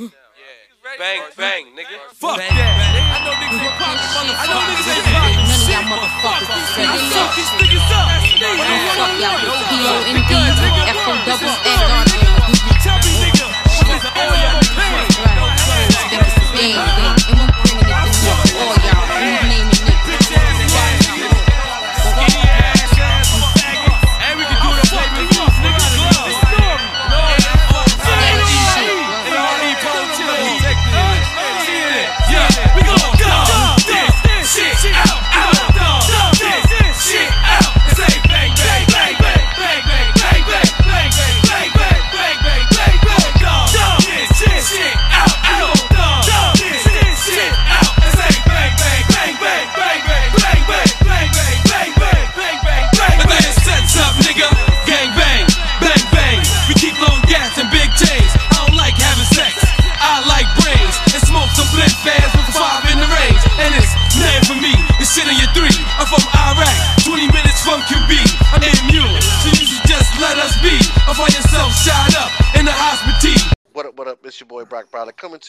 Bang, bang, nigga. Fuck that. I know niggas ain't poppin', motherfucker. I know niggas ain't poppin'. None of y'all motherfuckers is I ready. suck these niggas up. Fuck y'all with P-O-N-D, F-O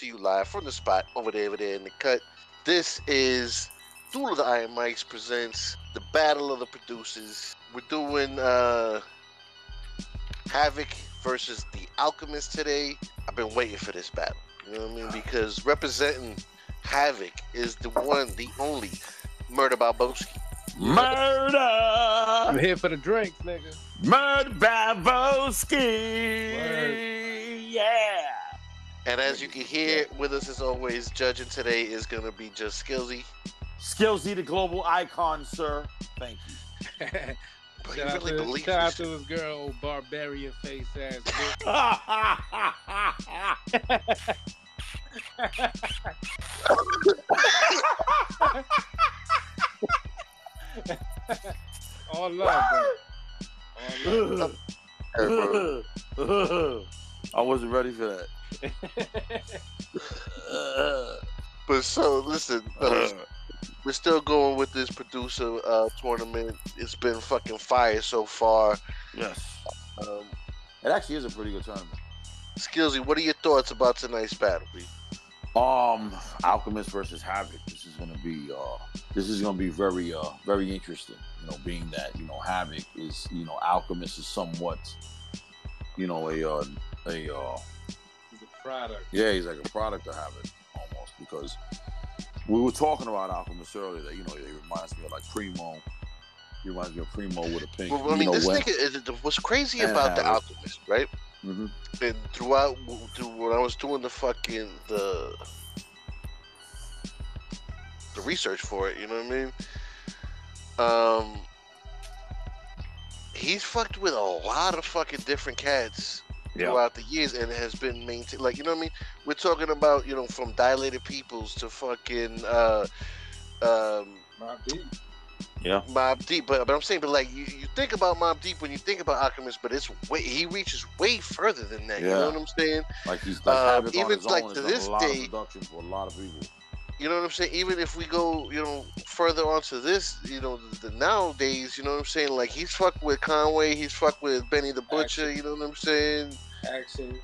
to you live from the spot over there, over there in the cut. This is Duel of the Iron Mics presents the Battle of the Producers. We're doing uh Havoc versus the Alchemist today. I've been waiting for this battle. You know what I mean? Because representing Havoc is the one, the only Murder Balboski. Murder! I'm here for the drinks, nigga. Murder Bavoski! Yeah! And as you can hear, with us as always, judging today is gonna be just Skillsy. Skillsy, the global icon, sir. Thank you. But you Shout out, really to, believe shout out this to his girl, old barbarian face ass bitch. All love, bro. All love. Hey, bro. I wasn't ready for that. But so listen, fellas, we're still going with this producer uh, tournament. It's been fucking fire so far. yes. Um, It actually is a pretty good tournament. Skillsy, what are your thoughts about tonight's battle? B? Um, Alchemist versus Havoc. This is gonna be uh, this is gonna be very uh, very interesting. You know, being that you know Havoc is you know Alchemist is somewhat, you know, a uh, a uh, a product. yeah, he's like a product of Havoc almost because we were talking about Alchemist earlier. That you know, he reminds me of like Primo. He reminds me of Primo with a pink. Well, I mean, this when- nigga is what's crazy And about the. Alchemist, right? Mhm. And throughout, through when I was doing the fucking the the research for it, you know what I mean? Um, he's fucked with a lot of fucking different cats Yeah. throughout the years and it has been maintained. Like, you know what I mean? We're talking about, you know, from Dilated Peoples to fucking uh, um, My beat. Yeah. Mobb Deep. But, but I'm saying, but like, you, you think about Mobb Deep when you think about Alchemist, but it's way, he reaches way further than that. You know what I'm saying? Like he's like Havoc on even his like own to this day- of production for a lot of people. You know what I'm saying? Even if we go, you know, further onto this, you know, the, the nowadays, you know what I'm saying? Like, he's fucked with Conway, he's fucked with Benny the Butcher, you know what I'm saying? Action.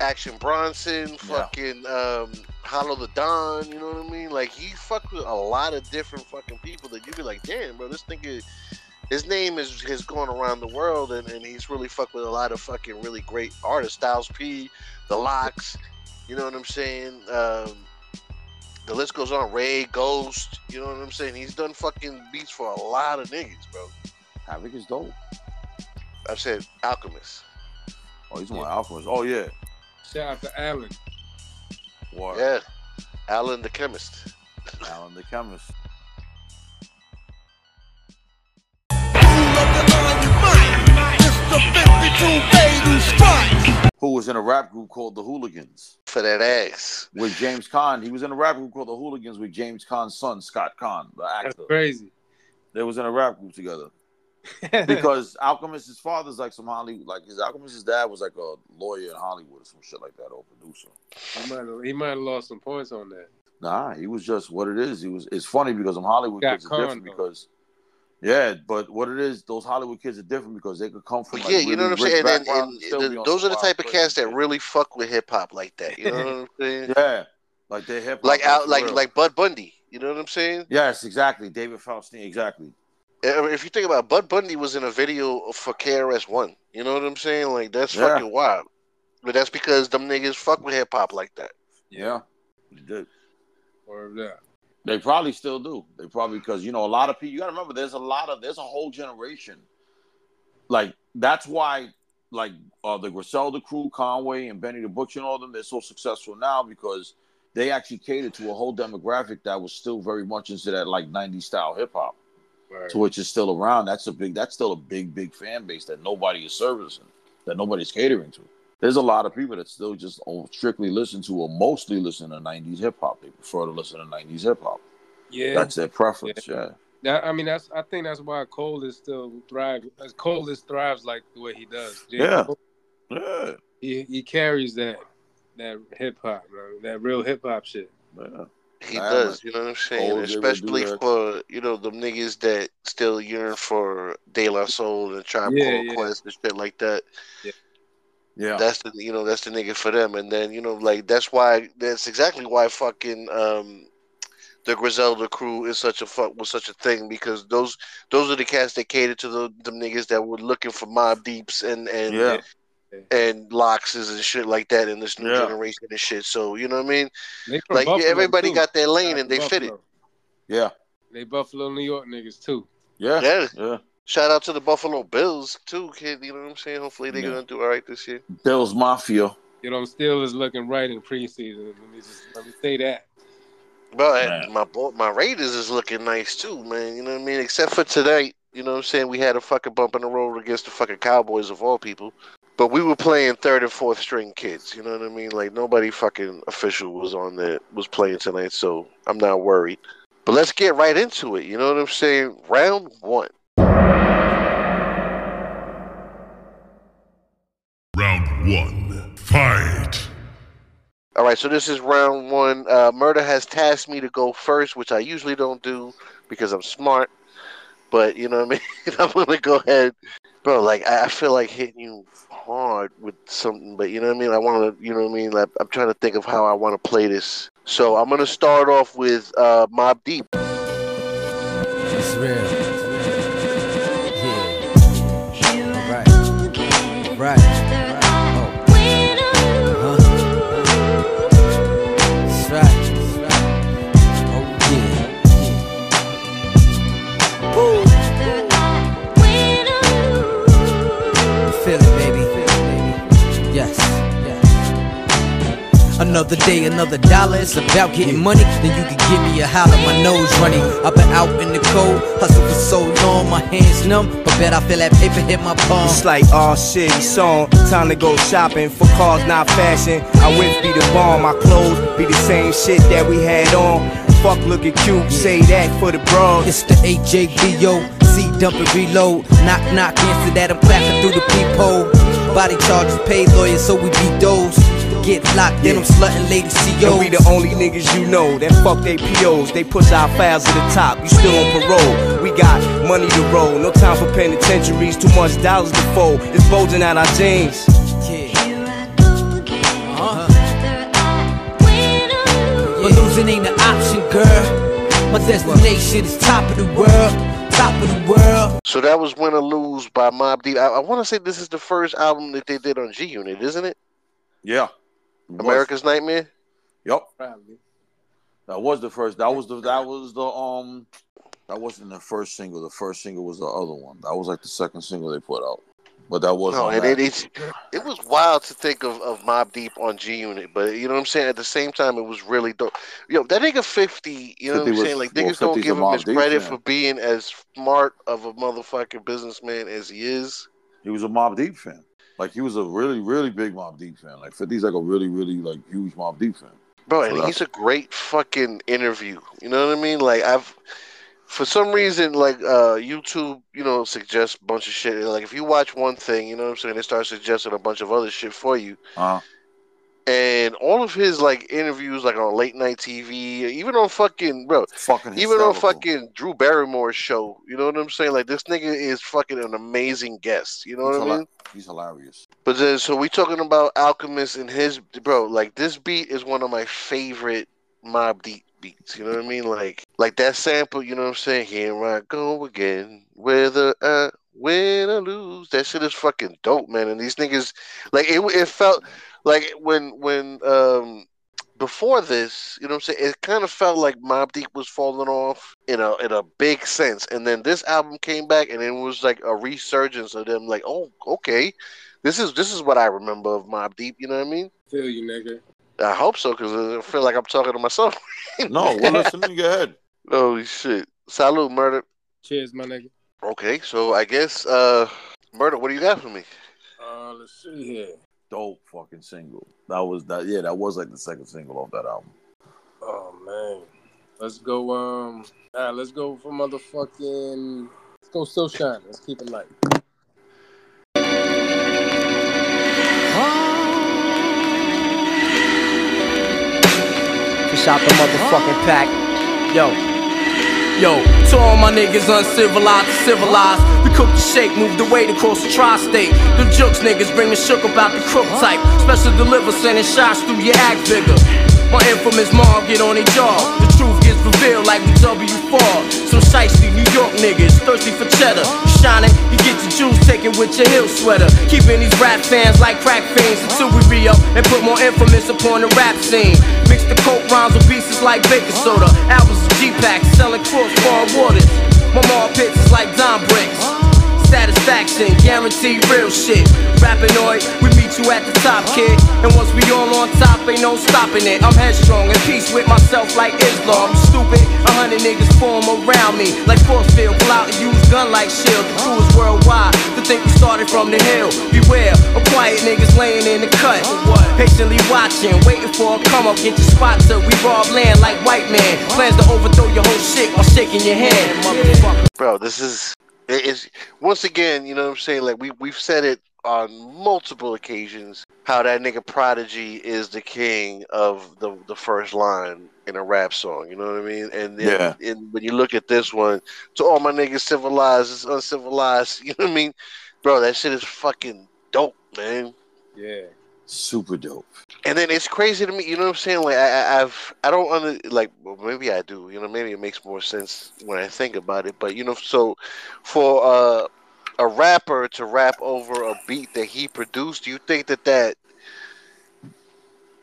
Action Bronson, Yeah. fucking um, Hollow the Don, you know what I mean? Like he fucked with a lot of different fucking people that you'd be like, damn, bro, this nigga, his name is has gone around the world, and, and he's really fucked with a lot of fucking really great artists, Styles P, The LOX, you know what I'm saying? Um, the list goes on. Ray, Ghost, you know what I'm saying? He's done fucking beats for a lot of niggas, bro. Havoc is dope. I've said Alchemist. Oh, he's one of Alchemist. Oh yeah. Shout out to Alan. What? Yeah, Alan the Chemist. Alan the chemist. Who was in a rap group called the Hooligans For that ass. with James Caan. He was in a rap group called the Hooligans with James Caan's son, Scott Caan, the actor. That's crazy. They was in a rap group together. Because Alchemist's father's like some Hollywood, like his Alchemist's dad was like a lawyer in Hollywood or some shit like that, or producer. he might have he might have lost some points on that. Nah, he was just what it is. He was. It's funny because I'm Hollywood Got kids are different though. because Yeah, but what it is, those Hollywood kids are different because they could come from like, yeah, you know what I'm saying. And, backgrounds and still the- those some are the type of cats that really fuck with hip hop like that. You know what I'm saying? Yeah, like they hip. Like out, like real. like Bud Bundy. You know what I'm saying? Yes, exactly. David Faustino, exactly. If you think about it, Bud Bundy was in a video for KRS One. You know what I'm saying? Like that's Yeah. fucking wild. But that's because them niggas fuck with hip hop like that. Yeah, They did. Or that. They probably still do. They probably because you know a lot of people. You got to remember, there's a lot of there's a whole generation. Like that's why, like uh, the Griselda crew, Conway and Benny the Butcher, and all them, they're so successful now because they actually catered to a whole demographic that was still very much into that like '90s style hip hop, Right. to which is still around. That's a big. That's still a big, big fan base that nobody is servicing, that nobody's catering to. There's a lot of people that still just strictly listen to or mostly listen to '90s hip hop. They prefer to listen to '90s hip hop. Yeah. That's their preference. Yeah. That, I mean, that's. I think that's why Cole is still thrive. As Cole is thrives like the way he does. J. Yeah. Cole, Yeah. he he carries that that hip hop, man. That real hip hop shit. yeah. He Nah, does, you know what I'm saying? Cole is able to do Especially for you know the niggas that still yearn for De La Soul and Tribe Yeah, Called yeah. Quest and shit like that. Yeah. That's the you know that's the nigga for them. And then you know like that's why that's exactly why fucking um the Griselda crew is such a fuck was such a thing because those those are the cats that catered to the them niggas that were looking for mob deeps and and Yeah. and loxes and shit like that in this new Yeah. generation and shit. So you know what I mean? Like Buffalo, everybody too. got their lane Shout and they to fit it. Yeah. They Buffalo, New York niggas too. Yeah. Yeah. Yeah. Shout out to the Buffalo Bills too, kid. You know what I'm saying? Hopefully they're Yeah. gonna do all right this year. Bills Mafia. You know, still is looking right in preseason. Let me just let me say that. But my boy, my Raiders is looking nice too, man. You know what I mean? Except for tonight, you know what I'm saying? We had a fucking bump in the road against the fucking Cowboys of all people. But we were playing third and fourth string kids. You know what I mean? Like nobody fucking official was on that was playing tonight, so I'm not worried. But let's get right into it. You know what I'm saying? Round one. One. Fight. All right, so this is round one. Uh, Murder has tasked me to go first, which I usually don't do because I'm smart. But you know what I mean. I'm gonna go ahead, bro. Like I, feel like hitting you hard with something, but you know what I mean. I want to, you know what I mean. Like, I'm trying to think of how I want to play this. So I'm gonna start off with uh, Mobb Deep. Another day, another dollar. It's about getting money. Then you can give me a holler. My nose running. I've been out in the cold, hustle for so long. My hands numb, but bet I feel that paper hit my palm. It's like, oh shit, on. Time to go shopping for cars, not fashion. I whips be the bomb, my clothes be the same shit that we had on. Fuck looking cute, say that for the bros. It's the AJBO, C dump and reload. Knock, knock, answer that, I'm clapping through the peephole. Body charges, paid lawyers, so we beat those. Get locked, then I'm slutting lady And we the only niggas you know that fuck they POs. They push our files to the top, you still on parole. We got money to roll, no time for penitentiaries, too much dollars to fold. It's bulging out our jeans. Yeah. Uh-huh. But losing ain't an option, girl. My destination is top of the world, top of the world. So that was Win or Lose by Mobb Deep. I, I want to say this is the first album that they did on G Unit, isn't it? Yeah. It was. America's Nightmare. Yep. Probably. That was the first. That was the. That was the. Um. That wasn't the first single. The first single was the other one. That was like the second single they put out. But that was. No, and that. it, it's, it was wild to think of, of Mobb Deep on G Unit, but you know what I'm saying. At the same time, it was really dope. Yo, that nigga Fifty, you know what I'm was- saying? Like well, niggas don't give him his Deep credit fan. for being as smart of a motherfucking businessman as he is. He was a Mobb Deep fan. Like he was a really, really big Mobb Deep fan. Like 50's like a really, really like huge Mobb Deep fan. Bro, So and he's a great fucking interview. You know what I mean? Like I've for some reason like uh YouTube, you know, suggests a bunch of shit. Like if you watch one thing, you know what I'm saying, it starts suggesting a bunch of other shit for you. Uh and all of his like interviews, like on late night TV, even on fucking bro, Fucking even on fucking Drew Barrymore's show. You know what I'm saying? Like this nigga is fucking an amazing guest. You know He's what I mean? He's hilarious. But then, so we talking about Alchemist and his bro. Like this beat is one of my favorite Mobb Deep beats. You know what I mean? Like, like that sample. You know what I'm saying? Here I go again. Whether I win or lose, that shit is fucking dope, man. And these niggas, like, it, it felt like when when um before this, you know what I'm saying? It kind of felt like Mobb Deep was falling off in a in a big sense. And then this album came back and it was like a resurgence of them like, oh, okay. This is this is what I remember of Mobb Deep, you know what I mean? Feel you, nigga. I hope so, because I feel like I'm talking to myself. No, we're listening. Go ahead. Holy shit. Salute, murder. Cheers, my nigga. Okay, so I guess uh murder, what do you got for me? Uh, let's see here. Dope fucking single. That was that. Yeah, that was like the second single off that album. Oh man, let's go. Um, all right, let's go for motherfucking. Let's go. Still shine. Let's keep it light. Fish out the motherfucking pack. Yo. Yo, to all my niggas uncivilized civilized. We cook the shake, move the weight across the tri-state. The jokes niggas bring the shook about the crook type. Special deliver, sending shots through your act figure. My infamous mom get on their jaw. The truth gets revealed like we W4. Some shiesty New York niggas thirsty for cheddar. Shining, you juice taken with your heel sweater. Keeping these rap fans like crack fiends until we re up and put more infamous upon the rap scene. Mix the coke rhymes with pieces like baking soda. Albums of G-Packs selling crossbar waters. My mom pits is like Don bricks. Satisfaction, guaranteed real shit. Rappinoid, we meet you at the top, kid. And once we all on top, ain't no stopping it. I'm headstrong, in peace with myself like Islam. You stupid, a hundred niggas form around me. Like force field, pull out and use gun like shield. The crew is worldwide, to think we started from the hill. Beware, of quiet niggas laying in the cut. Patiently watching, waiting for a come up, get your spot till we rob land like white man. Plans to overthrow your whole shit while shaking your motherfucker. Bro, this is it is once again, you know what I'm saying? Like we we've said it on multiple occasions how that nigga Prodigy is the king of the the first line in a rap song. You know what I mean? And then- Yeah. and when you look at this one, to all my niggas civilized, it's uncivilized. You know what I mean, bro? That shit is fucking dope, man. Yeah. Super dope. And then it's crazy to me, you know what I'm saying? Like I, I- I've, I don't under like, well, maybe I do. You know, maybe it makes more sense when I think about it. But you know, so for uh, a rapper to rap over a beat that he produced, do you think that that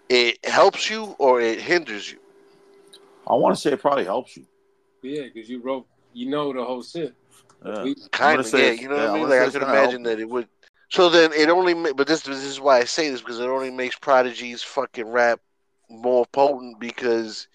it helps you or it hinders you? I want to say it probably helps you. Yeah, because you wrote, you know the whole shit. Yeah. Kind of, say yeah. You know yeah, what I mean? Like I it's could imagine that it would. So then it only, ma- but this this is why I say this because it only makes Prodigy's fucking rap more potent because,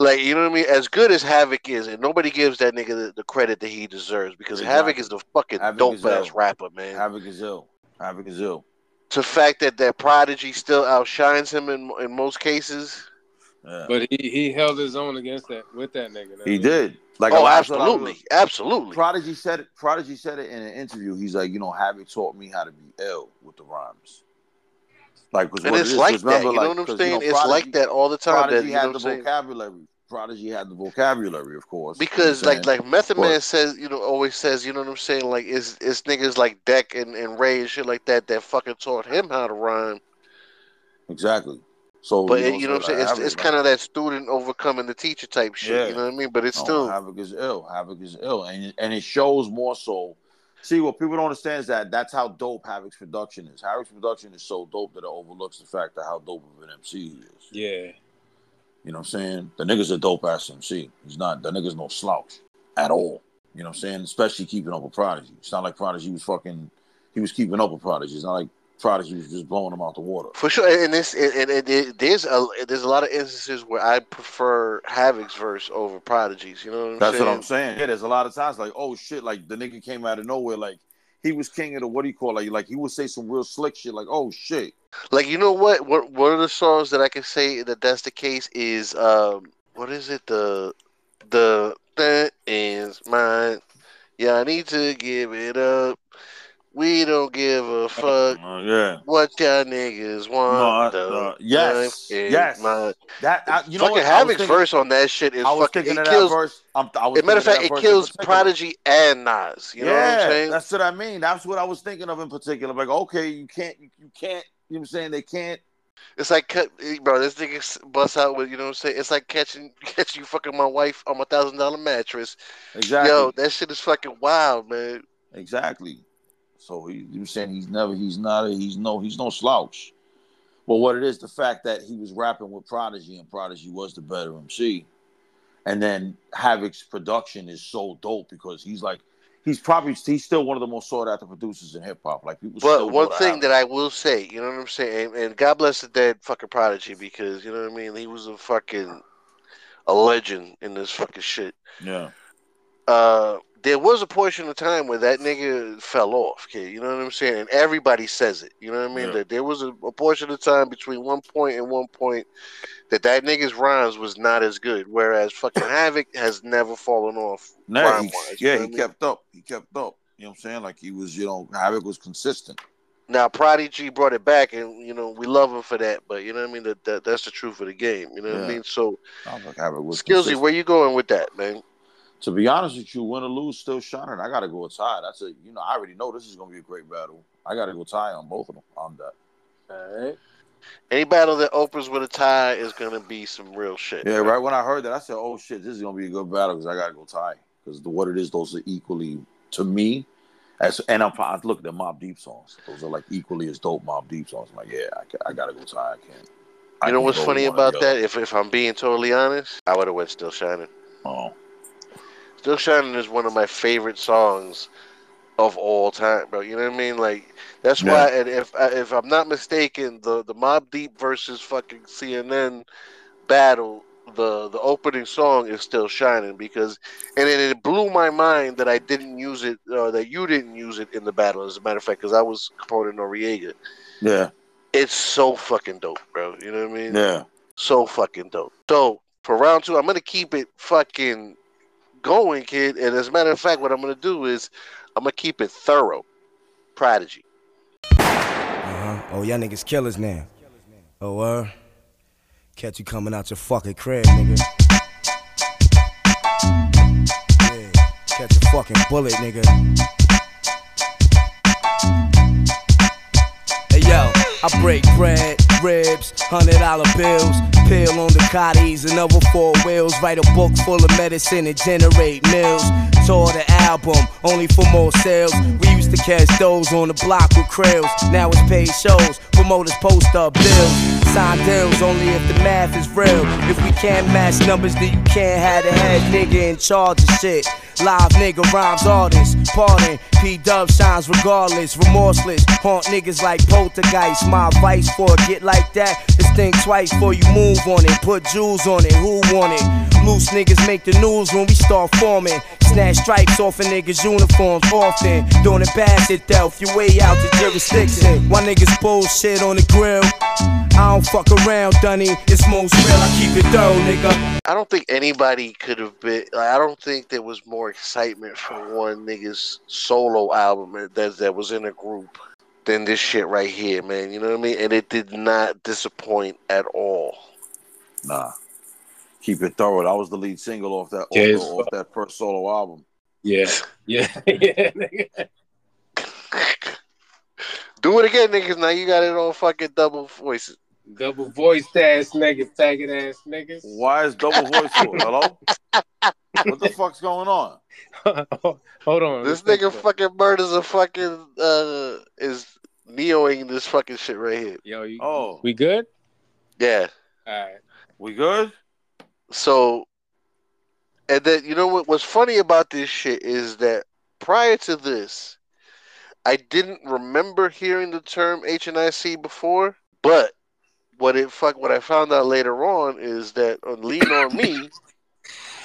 like, you know what I mean? As good as Havoc is, and nobody gives that nigga the, the credit that he deserves because Havoc is the fucking Havoc dope ass rapper, man. Havoc is ill. Havoc is ill. To the fact that that Prodigy still outshines him in in most cases. Yeah. But he, he held his own against that with that nigga. know he what did. Like oh, that's what I absolutely, was- absolutely. Prodigy said it. Prodigy said it in an interview. He's like, you know, Havoc taught me how to be ill with the rhymes. Like, And what it's it like that. remember, You know like, what I'm saying? know, it's like that all the time. That, Prodigy you know had the saying? vocabulary. Prodigy had the vocabulary, of course. you know Because like like Method But- Man says, you know, always says, you know what I'm saying? Like it's it's niggas like Deck and, and Ray and shit like that that fucking taught him how to rhyme. exactly. So, But it, you know what I'm saying? It's, it's kind of that student overcoming the teacher type shit. Yeah. You know what I mean? But it's no, still Havoc is ill. Havoc is ill, and and it shows more so. See, what people don't understand is that that's how dope Havoc's production is. Havoc's production is so dope that it overlooks the fact of how dope of an MC he is. Yeah. You know what I'm saying? The nigga's a dope ass MC. He's not the nigga's no slouch at all. You know what I'm saying? Especially keeping up with Prodigy. It's not like Prodigy was fucking he was keeping up with Prodigy. It's not like Prodigy was just blowing them out the water. for sure. And this and, and, and there's a there's a lot of instances where I prefer Havoc's verse over Prodigy's. You know what I'm That's saying? what I'm saying. Yeah, there's a lot of times like, oh shit, like the nigga came out of nowhere, like he was king of the what do you call it? Like, like he would say some real slick shit, like, oh shit. Like you know what? What one of the songs that I can say that that's the case is um what is it the the that is mine. Yeah, I need to give it up. We don't give a fuck Uh, yeah. what y'all niggas want. No, uh, uh, yes, yes. my- That I, you know fucking what? Havoc's thinking- verse on that shit is I was fucking. thinking It kills. verse. I'm, I was As a matter of fact, it kills. Prodigy and Nas. You know yeah, what I'm saying? that's what I mean. That's what I was thinking of in particular. Like, okay, you can't, you, can't. You know what I'm saying? They can't. It's like, cut- bro, this nigga bust out with, you know what I'm saying? It's like catching, catching you fucking my wife on my thousand dollar mattress. Exactly. Yo, that shit is fucking wild, man. Exactly. So he, you saying he's never, he's not, a, he's no, he's no slouch. But what it is, the fact that he was rapping with Prodigy and Prodigy was the better MC, and then Havoc's production is so dope because he's like, he's probably he's still one of the most sought after producers in hip hop. Like people. But one thing Havoc. that I will say, you know what I'm saying, and, and God bless the dead fucking prodigy because you know what I mean. He was a fucking a legend in this fucking shit. yeah, Uh, there was a portion of time where that nigga fell off, kid. You know what I'm saying? And everybody says it. You know what I mean? Yeah. That there was a, a portion of time between one point and one point that that nigga's rhymes was not as good, whereas fucking Havoc has never fallen off. no, wise, yeah, you know he I mean? kept up. He kept up. You know what I'm saying? Like he was, you know, Havoc was consistent. Now Prodigy brought it back, and you know we love him for that. But you know what I mean that, that that's the truth of the game. You know what I mean? So I Skillsy, consistent. where you going with that, man? To be honest with you, win or lose, still shining. I got to go with Ty. That's a, you know, I already know this is going to be a great battle. I got to go tie on both of them. On that. All right. Any battle that opens with a tie is gonna be some real shit. Yeah, right. When I heard that, I said, "Oh shit, this is going to be a good battle because I got to go tie because what it is, those are equally to me." As and I'm I look at the Mobb Deep songs; those are like equally as dope Mobb Deep songs. I'm like, yeah, I, I got to go tie. I can't. I You know can't what's funny one or the about that? If if I'm being totally honest, I would have went Still Shining. Oh, Still Shining is one of my favorite songs of all time, bro. You know what I mean? Like that's Yeah. why. And if I- if I'm not mistaken, the the Mobb Deep versus fucking CNN battle, the the opening song is Still Shining because, and it, it blew my mind that I didn't use it, uh, that you didn't use it in the battle. As a matter of fact, because I was Capone Noreaga. yeah, It's so fucking dope, bro. You know what I mean? yeah. so fucking dope. So for round two, I'm gonna keep it fucking going, kid. And as a matter of fact, what I'm gonna do is I'm gonna keep it thorough. Prodigy. Uh-huh. Oh, y'all niggas killers now. Oh, uh. Catch you coming out your fucking crib, nigga. Yeah. Catch a fucking bullet, nigga. Hey, yo. I break bread, ribs, hundred dollar bills, pill on the cotties, another four wheels, write a book full of medicine and generate mills. Tour the album, only for more sales. We used to catch those on the block with krills. Now it's paid shows, promoters post up bills. Sign deals only if the math is real. If we can't match numbers, then you can't have the head nigga in charge of shit. Live nigga rhymes artist, pardon. P Dub shines regardless, remorseless. Haunt niggas like poltergeist. My advice for a get like that think twice before you move on it. Put jewels on it, who want it? Loose niggas make the news when we start forming. Snatch stripes off a niggas' uniforms often. It bad it Delph, your way out the jurisdiction. Why niggas bullshit on the grill? I don't fuck around, Dunny. It's most real, I keep it thorough, nigga. I don't think anybody could have been. Like, I don't think there was more excitement for one nigga's solo album that that was in a group than this shit right here, man. You know what I mean? And it did not disappoint at all. Nah. Keep it thorough. That was the lead single off that off, Yeah, the- it's off that first solo album. Yeah. Yeah. yeah. Do it again, niggas. Now you got it on fucking double voices. Double voiced ass nigga, faggot ass niggas. Why is double voice for? Hello? what the fuck's going on? Hold on. This nigga think fucking murders a fucking uh is neoing this fucking shit right here. about- Yo, you, Oh, we good? Yeah. All right. we good? So and then you know what what's funny about this shit is that prior to this, I didn't remember hearing the term HNIC before, but what it fuck what I found out later on is that on Lean on Me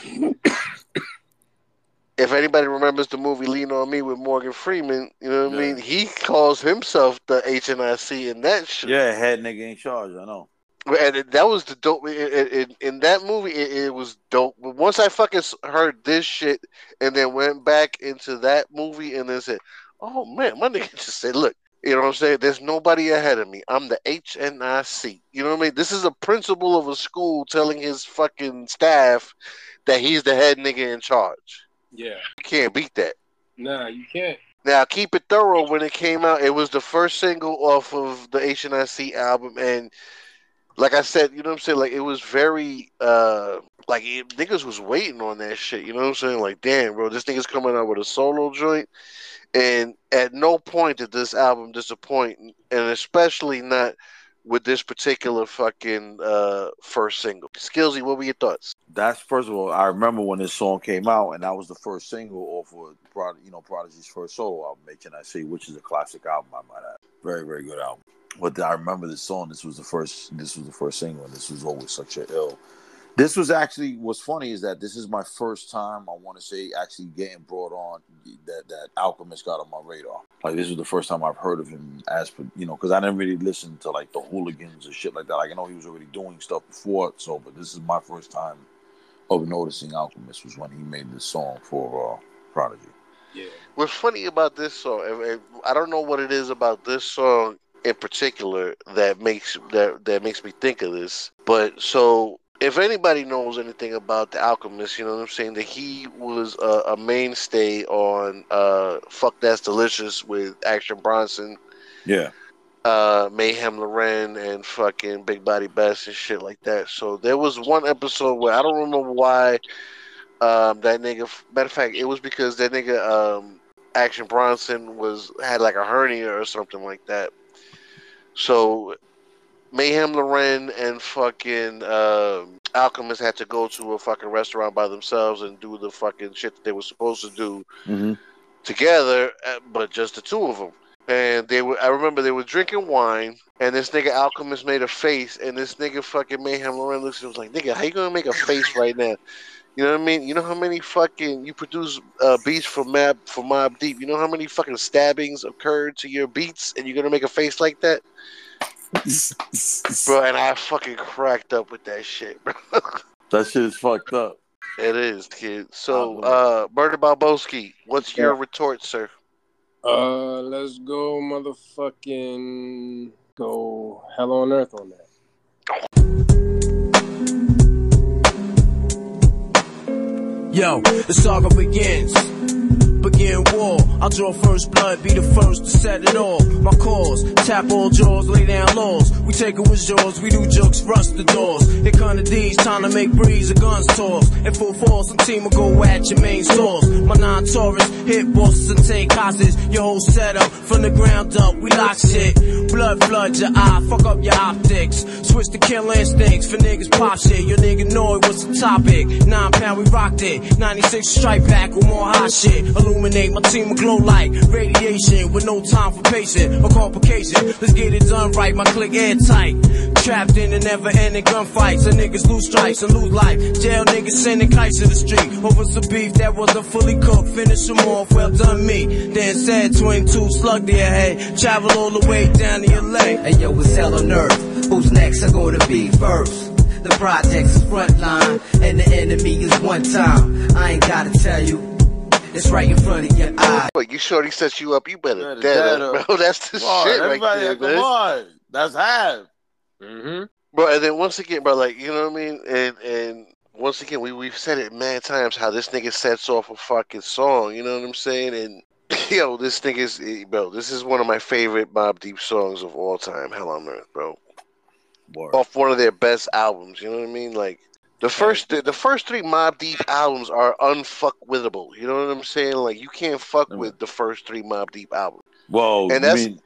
if anybody remembers the movie Lean on Me with Morgan Freeman, you know what I mean? He calls himself the HNIC in that shit. Yeah, head nigga in charge. I know. And it- that was the dope. In, in, in that movie, it, it was dope. But once I fucking heard this shit and then went back into that movie and then said, Oh man, my nigga just said, look, you know what I'm saying? There's nobody ahead of me. I'm the HNIC. You know what I mean? This is a principal of a school telling his fucking staff that he's the head nigga in charge. Yeah. You can't beat that. Nah, you can't. Now, keep it thorough. When it came out, it was the first single off of the HNIC album, and like I said, you know what I'm saying? Like it was very, uh, like it, niggas was waiting on that shit. You know what I'm saying? Like, damn, bro, this nigga's coming out with a solo joint, and at no point did this album disappoint, and especially not with this particular fucking uh first single. Skillsy, what were your thoughts? That's first of all, I remember when this song came out, and that was the first single off of Prod, you know, Prodigy's first solo album, HNIC, which is a classic album, I might add. Very, very good album. But I remember this song. This was the first. This was the first single. And this was always such a ill. This was actually what's funny is that this is my first time I want to say actually getting brought on that that Alchemist got on my radar. Like this was the first time I've heard of him as per- you know because I didn't really listen to like the hooligans or shit like that. Like I know he was already doing stuff before, so but this is my first time of noticing Alchemist was when he made this song for uh, Prodigy. Yeah. What's funny about this song? I don't know what it is about this song in particular that makes that that makes me think of this. But so, if anybody knows anything about the Alchemist, you know what I'm saying, that he was a, a mainstay on uh, "Fuck That's Delicious" with Action Bronson, Yeah, uh, Mayhem Lauren, and fucking Big Body Bes and shit like that. So there was one episode where I don't remember why um, that nigga. Matter of fact, it was because that nigga um, Action Bronson was had like a hernia or something like that. So Mayhem Lauren and fucking um Alchemist had to go to a fucking restaurant by themselves and do the fucking shit that they were supposed to do mm-hmm. together, uh, but just the two of them. And they were, I remember they were drinking wine, and this nigga Alchemist made a face, and this nigga fucking Mayhem Lauren looks and was like, nigga, how you gonna make a face right now? You know what I mean? You know how many fucking you produce uh, beats for Mob for Mobb Deep? You know how many fucking stabbings occurred to your beats, and you're gonna make a face like that, bro? And I fucking cracked up with that shit, bro. that shit is fucked up. it is, kid. So, uh, Murder Balboski, what's your retort, sir? Uh, let's go, motherfucking go hell on earth on that. Yo, the saga begins. Begin war. I'll draw first blood, be the first to set it off. My cause, tap all jaws, lay down laws. We take it with jaws, we do jokes, rust the doors. Come the D's, time to make breeze, the guns toss. In full force, some team will go at your main source. My non Taurus, hit bosses and take hostages. Your whole setup, from the ground up, we lock shit. Blood flood your eye, fuck up your optics. Switch to kill instincts for niggas pop shit. Your nigga know it, what's the topic? Nine pound, we rocked it. 96 strike back with more hot shit. Illuminate, my team will glow like radiation with no time for patient or complication. Let's get it done right, my click airtight. Trapped in the never ending gunfights. And niggas lose strikes and lose life. Jail niggas sending kites to the street. Over some beef that wasn't fully cooked. Finish them off, well done me. Then said 22 slug your head. Travel all the way down to leg. Hey yo, it's hell on earth. Who's next? I go to be first. The project's frontline, and the enemy is one time. I ain't gotta tell you. It's right in front of your eyes. But you shorty sets you up, you better Better dead dead up, up. bro. That's the Come on, shit right everybody, there, come man. on. That's half. Mm-hmm. Bro, and then once again, bro, like you know what I mean, and and once again, we we've said it mad times how this nigga sets off a fucking song. You know what I'm saying? And yo, this nigga's eh, bro. This is one of my favorite Bob Deep songs of all time. Hell on Earth, bro. Word. Off one of their best albums. You know what I mean? Like the first the, the first three Mobb Deep albums are unfuckwithable. You know what I'm saying? Like you can't fuck with the first three Mobb Deep albums. Whoa, And that's- mean,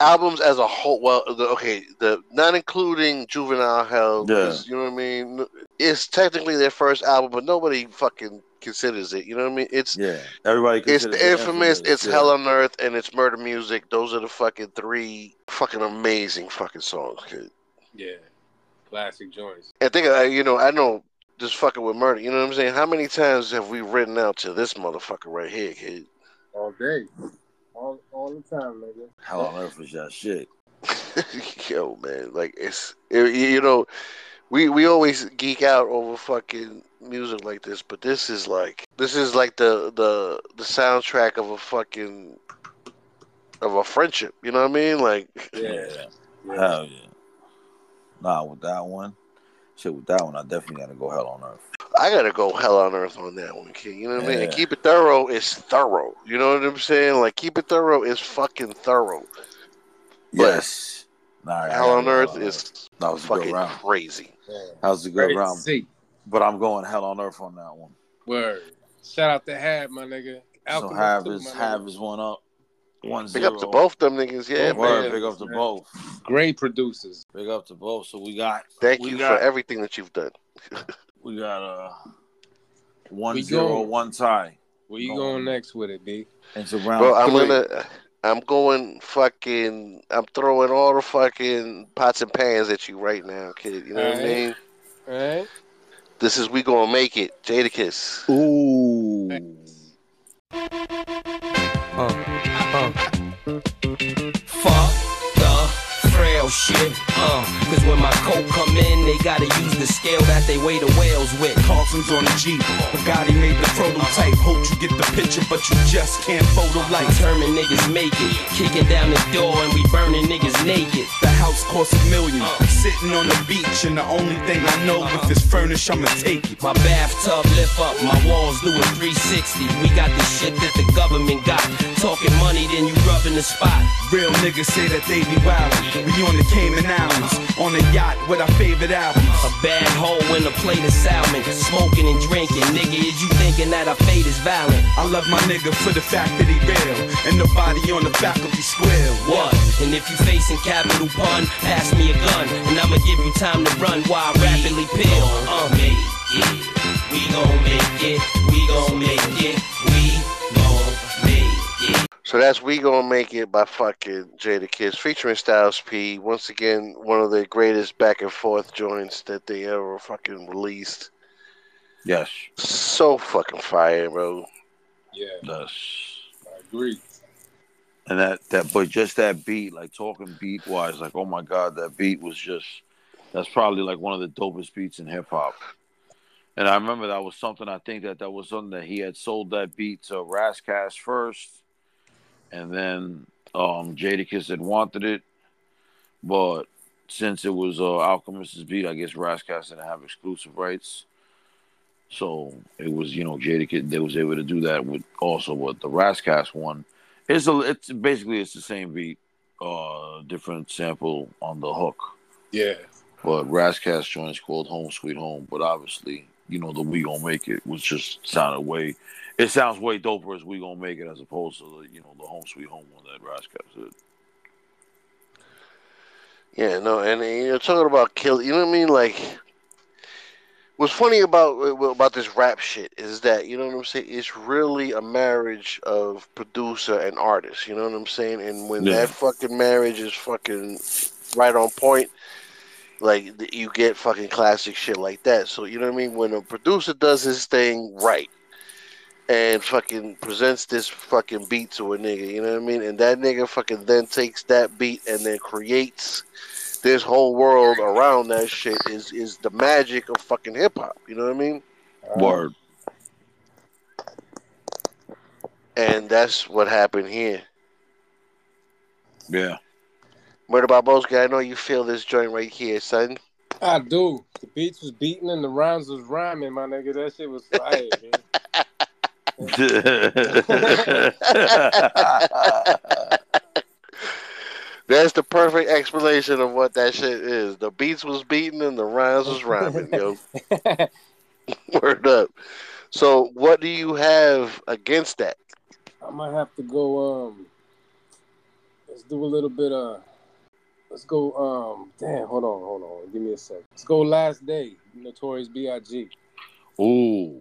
albums as a whole. Well, the, okay, the not including Juvenile Hell. Yeah. 'cause, You know what I mean? It's technically their first album, but nobody fucking considers it. You know what I mean? It's yeah, everybody. it's considers the it infamous. It's yeah. Hell on Earth and it's Murder Music. Those are the fucking three fucking amazing fucking songs. Kid. Yeah. Classic joints. I think I, you know, I know. Just fucking with murder, you know what I'm saying? How many times have we written out to this motherfucker right here, kid? All day. All, all the time, nigga. Hell on earth is that shit. Yo, man, like it's it, you know, we we always geek out over fucking music like this, but this is like this is like the the the soundtrack of a fucking of a friendship. You know what I mean? Like, Yeah. Hell yeah. Nah, with that one, shit, with that one, I definitely gotta go hell on earth. I gotta go hell on earth on that one, kid. You know what I mean? And keep it thorough is thorough. You know what I'm saying? Like, keep it thorough is fucking thorough. But Yes. Nah, I hell on go earth is That was fucking round. crazy. That was a good Ready round. see. But I'm going hell on earth on that one. Word. Shout out to Hab, my nigga. so Alchemist have too, his my have nigga. his one up. One Big zero. up to both them niggas. Yeah, Word, man. big up to man. both. Great producers. Big up to both. So we got Thank we you got, for everything that you've done. We got uh one We zero, going. one tie. Where you Going. going next with it, B? Into round Bro, I'm gonna. I'm going fucking. I'm throwing all the fucking pots and pans at you right now, kid. You know what I Alright. mean? All right. This is we gonna make it, Jadakiss. Ooh. Shit. Uh, cause when my coat come in, they gotta use the scale that they weigh the whales with. Carlson's on the Jeep. Bugatti made the prototype. Hope you get the picture, but you just can't photo like. Determined niggas make it. Kicking down the door and we burning niggas naked. The house costs a million. Sitting on the beach, and the only thing I know if it's furnished, I'ma take it. My bathtub lift up, my walls do a 360. We got the shit that the government got. Talking money, then you rubbing the spot. Real niggas say that they be wild. We on the Cayman Islands, on a yacht with our favorite albums. A bad hole in a plate of salmon. Smoking and drinking. Nigga, is you thinking that our fate is violent? I love my nigga for the fact that he real, and nobody on the faculty square. What? And if you facing capital pun, pass me a gun, and I'ma give you time to run while I rapidly peel. Uh, make it. We gon' make it. We gon' make it. So that's We Gonna Make It by fucking Jadakiss featuring Styles P. Once again, one of the greatest back and forth joints that they ever fucking released. Yes. So fucking fire, bro. Yeah, Yes. I agree. And that that but just that beat, like talking beat wise, like oh my god, that beat was just that's probably like one of the dopest beats in hip hop. And I remember that was something I think that that was something that he had sold that beat to Rascast first, and then um Jadakiss had wanted it, but since it was uh, Alchemist's beat, I guess Rascast didn't have exclusive rights. So it was, you know, Jadakiss they was able to do that with also with the Rascast one. It's a, it's basically it's the same beat, uh, different sample on the hook. Yeah. But Rascast joint's called Home Sweet Home. But obviously, you know, the We Gonna Make It was just sounded way. It sounds way doper as We Gonna Make It as opposed to the you know the Home Sweet Home one that Rascast did. Yeah, no, and, and you're talking about kill. You know what I mean? Like, what's funny about about this rap shit is that you know what I'm saying. It's really a marriage of producer and artist. You know what I'm saying? And when Yeah. that fucking marriage is fucking right on point, like you get fucking classic shit like that. So you know what I mean? When a producer does his thing right. And fucking presents this fucking beat to a nigga, you know what I mean? And that nigga fucking then takes that beat and then creates this whole world around that shit is is the magic of fucking hip hop. You know what I mean? Word. And that's what happened here. Yeah. Murder Barboska, I know you feel this joint right here, son. I do. The beats was beating and the rhymes was rhyming, my nigga. That shit was fire, man. That's the perfect explanation of what that shit is. The beats was beating and the rhymes was rhyming, yo. Word up. So, what do you have against that? I might have to go. Um, let's do a little bit of. Let's go. Um, damn. Hold on. Hold on. Give me a sec. Let's go. Last day. Notorious B.I.G. Ooh.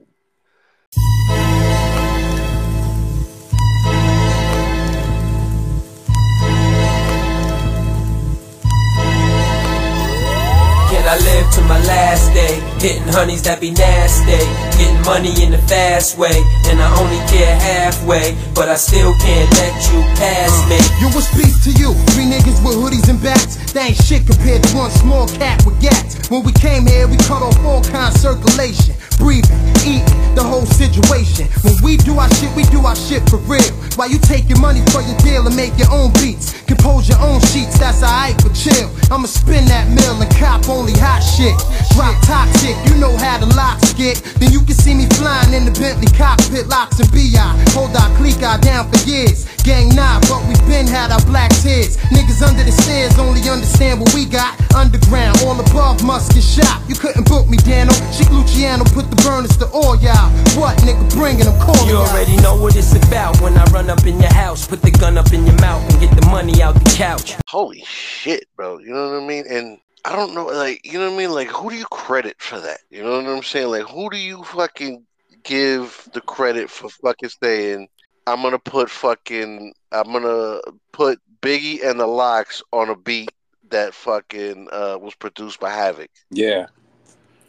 I live to my last day. Hitting honeys that be nasty. Getting money in the fast way. And I only care halfway. But I still can't let you pass me. Uh, you will speak to you. Three niggas with hoodies and bats. They ain't shit compared to one small cat with gats. When we came here, we cut off all kind of circulation. Breathing, eating, the whole situation. When we do our shit, we do our shit for real. While you take your money for your deal and make your own beats. Compose your own sheets, that's alright, but chill. I'ma spin that mill and cop only hot shit. Drop toxic, you know how the Lox get. Then you can see me flying in the Bentley cockpit, Lox and BI. Hold our clique out down for years. Gang nah, but we been had our black tears. Niggas under the stairs only understand what we got. Underground, all above must get shot. You couldn't book me, Dano. Chic Luciano put the burners to all y'all. What nigga bringing them calling You y'all? already know what it's about when I run up in your house, put the gun up in your mouth, and get the money out the couch. Holy shit, bro. You know what I mean? And I don't know, like, you know what I mean? Like, who do you credit for that? You know what I'm saying? Like, who do you fucking give the credit for fucking saying, I'm gonna put fucking, I'm gonna put Biggie and the LOX on a beat that fucking uh, was produced by Havoc? Yeah,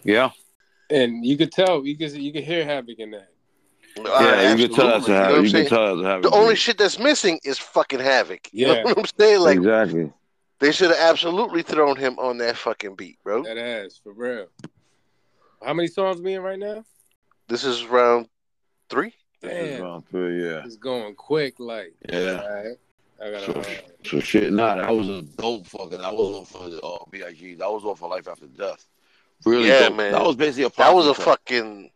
Yeah. and you could tell, you could you could hear Havoc in that. Yeah, you can tell that's absolutely. a You know what habit. I'm You can tell that's a habit. The only shit that's missing is fucking Havoc. You know Yeah. what I'm saying? Like, exactly. They should have absolutely thrown him on that fucking beat, bro. That ass for real. How many songs we in right now? This is round three. It's Damn, gone through, yeah. it's going quick. Like, Yeah. alright, I gotta. So, Uh, so shit, nah, that was a dope fucking. That was off of uh, Big. That was off for Life After Death. Really, Yeah, dope. man. That was basically a. That was a posse track. fucking.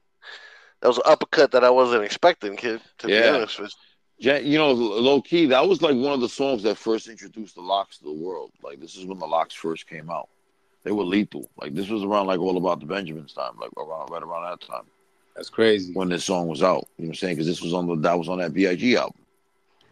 That was an uppercut that I wasn't expecting, kid. To Yeah. be honest with Ja- you know, low key, that was like one of the songs that first introduced the LOX to the world. Like this is when the LOX first came out. They were lethal. Like this was around like all about the Benjamins time, like around right around that time that's crazy. when this song was out. You know what I'm saying? Because this was on the that was on that Big album.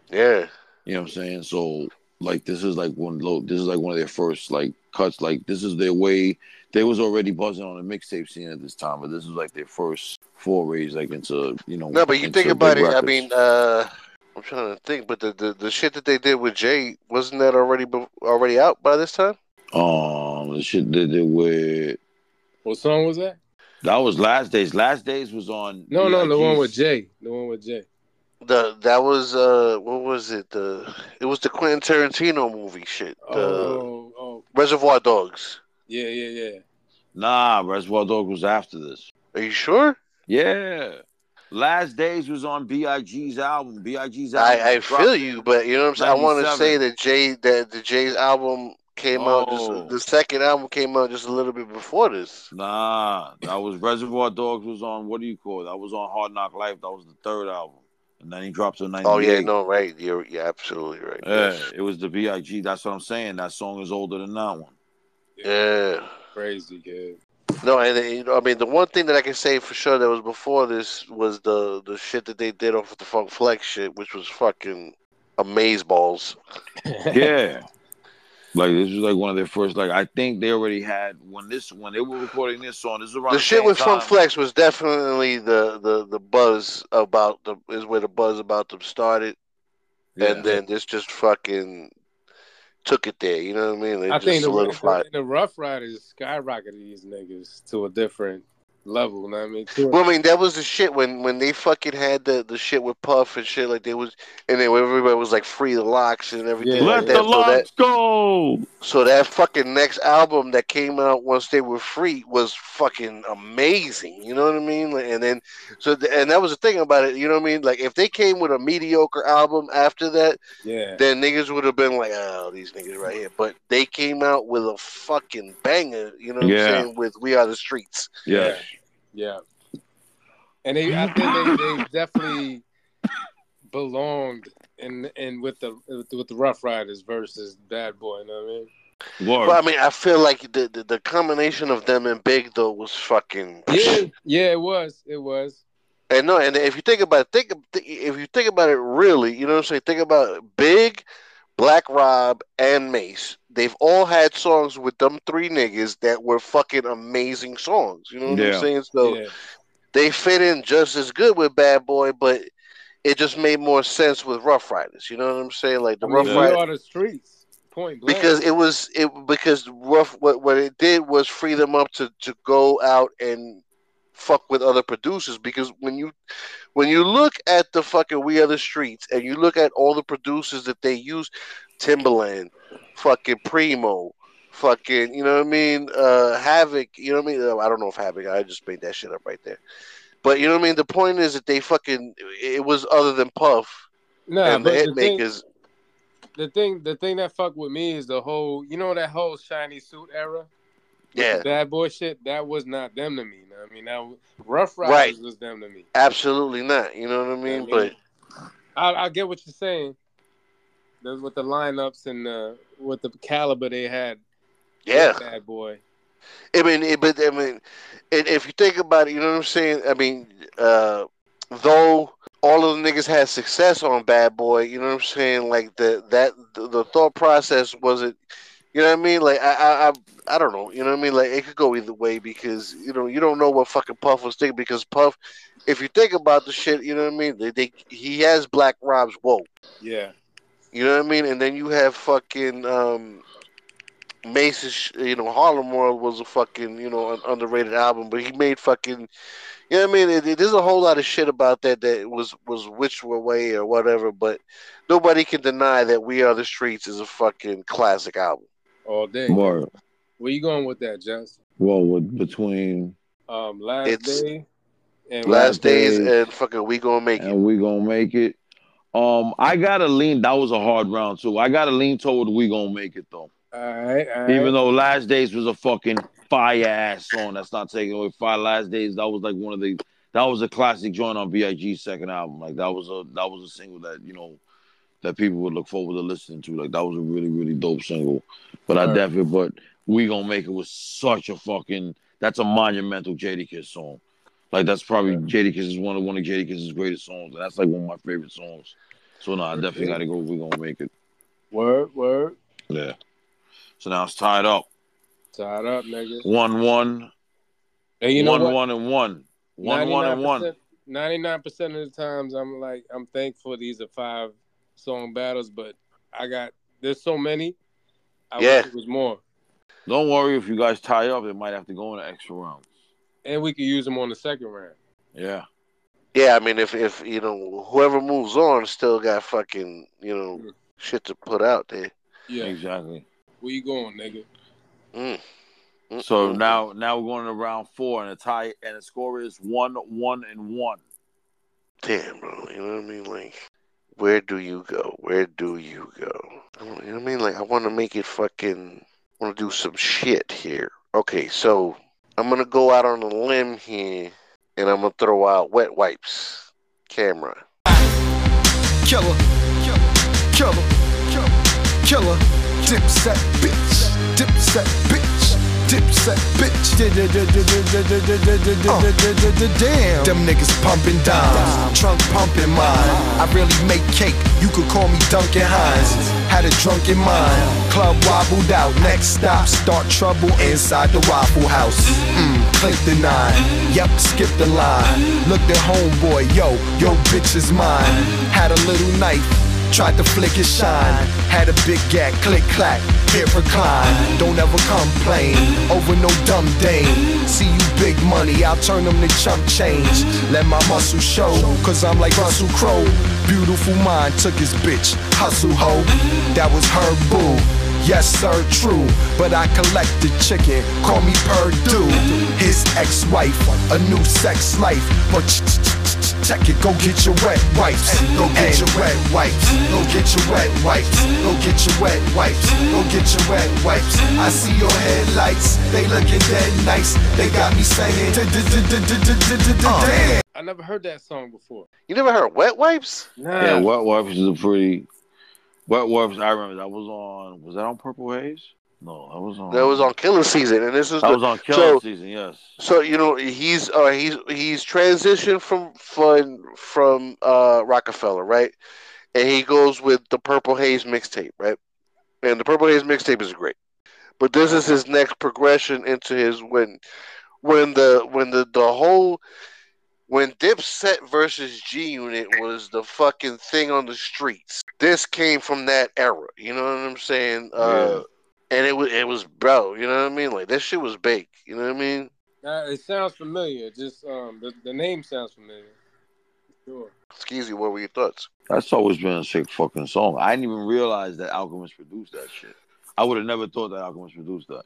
Yeah. You know what I'm saying? So like this is like one low. This is like one of their first like cuts. Like this is their way. They was already buzzing on the mixtape scene at this time, but this is like their first forays like into you know. No, but you think about it. big I mean, uh, I'm trying to think, but the, the, the shit that they did with Jay wasn't that already be- already out by this time? um, the shit they did with What song was that? that was last days. Last days was on. No, no, the one with Jay. The one with Jay. The that was uh, what was it? The it was the Quentin Tarantino movie shit. The Oh, oh, Reservoir Dogs. yeah, yeah, yeah. Nah, Reservoir Dogs was after this. Are you sure? Yeah. Last Days was on Big's album. Big's album. I, I feel you, but you know what I'm saying. I want to say that Jay that the Jay's album came out. Oh. Just, the second album came out just a little bit before this. Nah, that was Reservoir Dogs was on what do you call it? That was on Hard Knock Life. That was the third album. And then he dropped to 98. Oh yeah, no, right. You're you're absolutely right. Yeah, Yes. it was the Big. That's what I'm saying. That song is older than that one. Yeah. Crazy, kid. No, and know, I mean, the one thing that I can say for sure that was before this was the the shit that they did off of the Funk Flex shit, which was fucking amaze balls. Yeah. Like this was like one of their first. Like I think they already had when this when they were recording this song. This was around The the shit with time. Funk Flex was definitely the the the buzz about the is where the buzz about them started, Yeah. and then this just fucking took it there. You know what I mean? It I just think the, the Ruff Ryders skyrocketed these niggas to a different level. You know what I mean? To Well, I mean, that was the shit when when they fucking had the the shit with Puff and shit like they was, and then everybody was like free the LOX and everything Yeah. like Let that. the So that LOX go. so that fucking next album that came out once they were free was fucking amazing. You know what I mean? Like, and then so th- and that was the thing about it. You know what I mean? Like if they came with a mediocre album after that, yeah. then niggas would have been like, oh, these niggas right here. But they came out with a fucking banger. You know what Yeah. I'm saying? With We Are the Streets. Yeah. Yeah. And they, I think they, they definitely belonged in in with the with the, Ruff Ryders versus Bad Boy. You know what I mean? Word. But I mean, I feel like the, the the combination of them and Big though was fucking. Yeah, yeah, it was, it was. And no, and if you think about it, think if you think about it really, you know what I'm saying. Think about Big, Black Rob, and Mase. They've all had songs with them three niggas that were fucking amazing songs. You know what Yeah. I'm saying? So yeah, they fit in just as good with Bad Boy, but it just made more sense with Ruff Ryders. You know what I'm saying? Like the I mean, Ruff Ryders. on the streets. Point blank. because it was it because rough what what it did was free them up to to go out and fuck with other producers because when you when you look at the fucking we are the streets and you look at all the producers that they use Timbaland fucking primo fucking you know what i mean? Uh havoc you know what i mean? Uh, i don't know if havoc i just made that shit up right there. But you know what i mean? The point is that they fucking it was other than puff Nah, and the hit makers the thing, the thing that fucked with me is the whole, you know, that whole shiny suit era. Yeah. bad boy shit. That was not them to me. You know I mean, that Rough Right. Riders was them to me. absolutely not you know what i mean but I, I get what you're saying. The, with the lineups and uh, with the caliber they had. Yeah. bad boy. I mean, it, but I mean, and if you think about it, you know what I'm saying. I mean, uh, though all of the niggas had success on Bad Boy, you know what I'm saying. Like the that the, the thought process wasn't, you know what I mean. Like I, I I I don't know, you know what I mean. Like it could go either way because you know you don't know what fucking Puff was thinking because Puff, if you think about the shit, you know what I mean. They, they he has Black Rob's Whoa. Yeah. You know what I mean? And then you have fucking um Mase's, you know, Harlem World was a fucking, you know, an underrated album, but he made fucking, you know what I mean? It, it- there's a whole lot of shit about that that was was which way or whatever, but nobody can deny that We Are the Streets is a fucking classic album. All day. Word. Where you going with that, Jess? Well, with between Um, last It's- day and Last days Days. and fucking We Gonna Make It. and we gonna make it. Um, I gotta lean. That was a hard round too. I gotta lean toward we gonna make it though. All right, all right. Even though Last Days was a fucking fire ass song, that's not taking away fire. Last Days that was like one of the that was a classic joint on Big's second album. Like that was a that was a single that you know that people would look forward to listening to. Like that was a really really dope single. But I Right. definitely but we gonna make it was such a fucking that's a monumental Jadakiss song. Like that's probably Jadakiss is one of one of Jadakiss's greatest songs. And that's like one of my favorite songs. So no, I definitely gotta go. We gonna make it. Word, word. Yeah. So now it's tied up. Tied up, nigga. One one. And you know one what? one and one. One one and one. Ninety-nine percent of the times, I'm like, I'm thankful these are five song battles, but I got there's so many. I Yeah. wish it was more, Don't worry if you guys tie up, it might have to go in an extra round. and we could use them on the second round. Yeah. Yeah, I mean, if if you know whoever moves on still got fucking you know shit to put out there. Yeah, Exactly. where you going, nigga? Mm. So now now we're going to round four and the tie and the score is one one and one. Damn, bro. You know what I mean? Like, where do you go? Where do you go? You know what I mean? Like, I want to make it fucking. I want to do some shit here. Okay, so I'm gonna go out on a limb here, and I'm gonna throw out wet wipes. Camera. Killer, killer, killer, killer, dipset bitch, dipset bitch, dipset bitch. Damn, them niggas pumping dimes, trunk pumping mine. I really make cake, you could call me Duncan Hines. Had a drunken mind, club wobbled out. Next stop, start trouble inside the Waffle House. Mm, click the nine, yep, skip the line. Looked at homeboy, yo, yo, bitch is mine. Had a little knife. Tried to flick his shine, had a big gag, click clack, hit recline. Don't ever complain over no dumb dame. See you big money, I'll turn them to chump change. Let my muscle show, cause I'm like Russell Crowe. Beautiful mind took his bitch, hustle ho. That was her boo. Yes, sir, true. But I collected chicken, call me Perdue. His ex wife, a new sex life. But check it, go get your wet wipes. Go get your wet wipes. Go get your wet wipes. Go get your wet wipes. Go get your wet wipes. I see your headlights, they looking dead nice. They got me saying, damn. I never heard that song before. You never heard wet wipes? Nah. Yeah, Wet Wipes is a pretty Wet Wipes. I remember that was on. Was that on Purple Haze? No, that was on. That was on Killer Season, and this is That the, was on Killer so, Season. Yes. So you know he's uh he's he's transitioned from from from uh Roc-A-Fella, right? And he goes with the Purple Haze mixtape, right? And the Purple Haze mixtape is great. But this is his next progression into his when when the when the the whole when Dipset versus G Unit was the fucking thing on the streets. This came from that era. You know what I'm saying? Uh, and it was it was bro. You know what I mean? Like that shit was big. You know what I mean? Uh, it sounds familiar. Just um, the, the name sounds familiar. Sure. Skeezy, what were your thoughts? That's always been a sick fucking song. I didn't even realize that Alchemist produced that shit. I would have never thought that Alchemist produced that.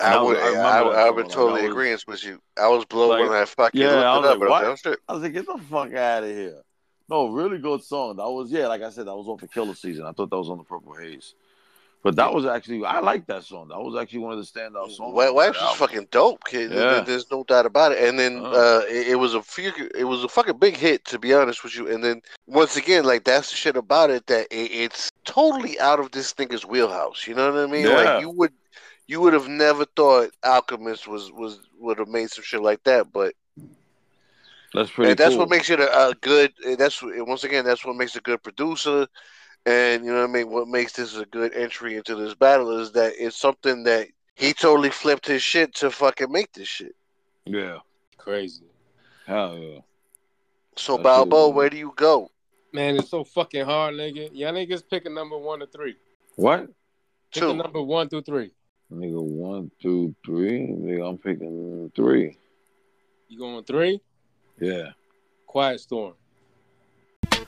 And I would, I, remember I, that would song, like, totally I was- agree with you. I was blown Like, when I fucking yeah, looked I it was up. like, bro. what? That shit- I was like, get the fuck out of here. No, really good song. That was yeah, like I said, that was off the Killer season. I thought that was on the Purple Haze. But that was actually I like that song. That was actually one of the standout songs. Wet on Wipes that is album. fucking dope, kid. Yeah. There's no doubt about it. And then Uh-huh. uh, it, it was a few, it was a fucking big hit, to be honest with you. And then once again, like that's the shit about it that it, it's totally out of this nigga's wheelhouse. You know what I mean? Yeah. Like you would, you would have never thought Alchemist was was would have made some shit like that, but That's pretty and that's cool. what makes it a, a good. That's once again, that's what makes a good producer. And you know what I mean. What makes this a good entry into this battle is that it's something that he totally flipped his shit to fucking make this shit. Yeah. Crazy. Hell yeah. So That's Balboa, it. where do you go? Man, it's so fucking hard, nigga. Y'all niggas pick a number one to three. What? Pick a number one through three. Nigga, one, two, three. Nigga, I'm picking three. You going three? Yeah. Quiet Storm.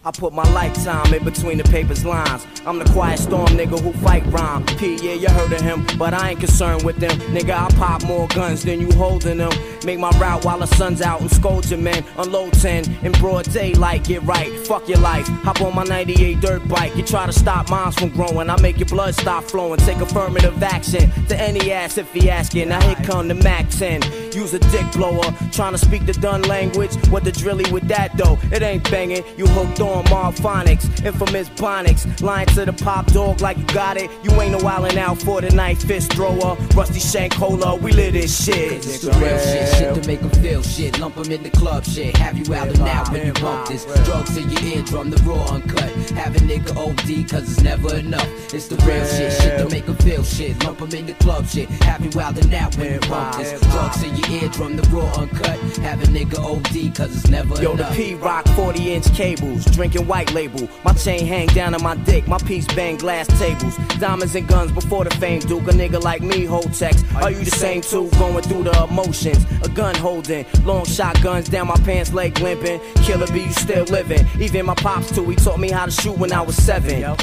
I put my lifetime in between the paper's lines. I'm the quiet storm nigga who fight rhyme. P, yeah, you heard of him, but I ain't concerned with them. Nigga, I pop more guns than you holding them. Make my route while the sun's out and scold your men. Unload 10 in broad daylight, get right. Fuck your life. Hop on my 98 dirt bike. You try to stop minds from growing. I make your blood stop flowing. Take affirmative action to any ass if he asking. Now here come the Mac 10. Use a dick blower. Trying to speak the done language. What the drilly with that though? It ain't banging. You hooked on Marv Phonics. Infamous Bonics. Lying to the pop dog like you got it. You ain't no wildin' out for the night fist thrower. Rusty Shank Cola. We lit this shit. It's the real shit, shit to make them feel shit. Lump 'em in the club shit. Have you out and out when you bump this. Drugs in your eardrum, the raw uncut. Have a nigga OD, cause it's never enough. It's the real shit, shit to make them feel shit. Lump 'em in the club shit. Have you out and out when you bump this. Drugs in your eardrum, the raw uncut. Have a nigga OD, cause it's never enough. Yo, the enough. P Rock 40 inch cables, drinking white label. My chain hang down on my dick, my piece bang glass tables. Diamonds and guns before the fame, Duke. A nigga like me hold checks. Are you the same too? Going through the emotions, a gun holding, long shotguns down my pants leg limping. Killer B, you still living. Even my pops too, he taught me how to shoot when I was seven.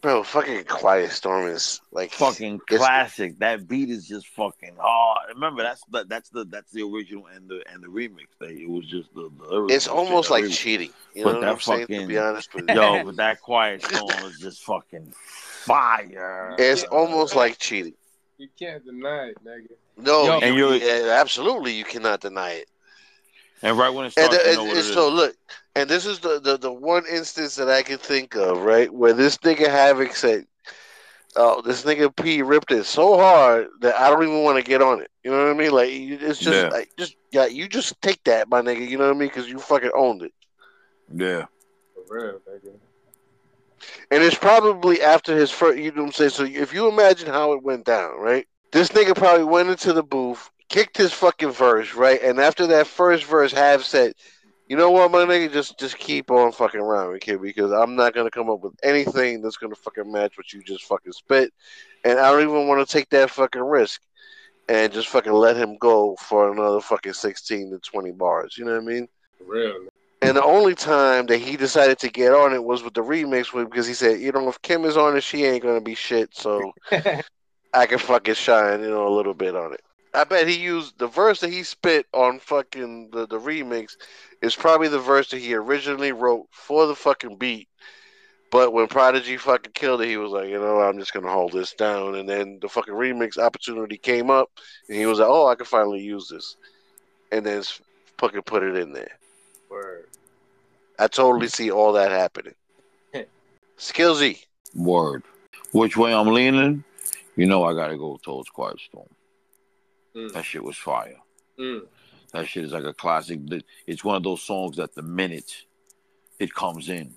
Bro, fucking Quiet Storm is like Fucking classic. That beat is just fucking hard. Remember, that's the, that's the that's the original and the and the remix. They, it was just the. the It's almost that like remix. cheating. You But know what that I'm saying? fucking To be honest with you, yo, but that quiet storm is just fucking fire. it's almost like cheating. You can't deny it, nigga. No, Yo. And you're- absolutely, you cannot deny it. And right when it And, starts, uh, you know and- what and it is. so look, and this is the, the the one instance that I can think of, right, where this nigga Havoc said, "Oh, this nigga P ripped it so hard that I don't even want to get on it." You know what I mean? Like it's just Yeah. like just yeah, you just take that, my nigga. You know what I mean? Because you fucking owned it. Yeah. For real, nigga. And it's probably after his first, you know what I'm saying? So if you imagine how it went down, right? This nigga probably went into the booth, kicked his fucking verse, right? And after that first verse, have said, you know what, my nigga, just just keep on fucking around, kid, because I'm not gonna come up with anything that's gonna fucking match what you just fucking spit, and I don't even want to take that fucking risk, and just fucking let him go for another fucking 16 to 20 bars. You know what I mean? For real. And the only time that he decided to get on it was with the remix, because he said, you know, if Kim is on it, she ain't gonna be shit, so I can fucking shine, you know, a little bit on it. I bet he used the verse that he spit on fucking the, the remix is probably the verse that he originally wrote for the fucking beat. But when Prodigy fucking killed it, he was like, you know, I'm just gonna hold this down. And then the fucking remix opportunity came up, and he was like, oh, I can finally use this, and then fucking put it in there. Word. I totally see all that happening. Skillsy, Word. Which way I'm leaning? You know I gotta go towards Quiet Storm. Mm. That shit was fire. Mm. That shit is like a classic. It's one of those songs that the minute it comes in,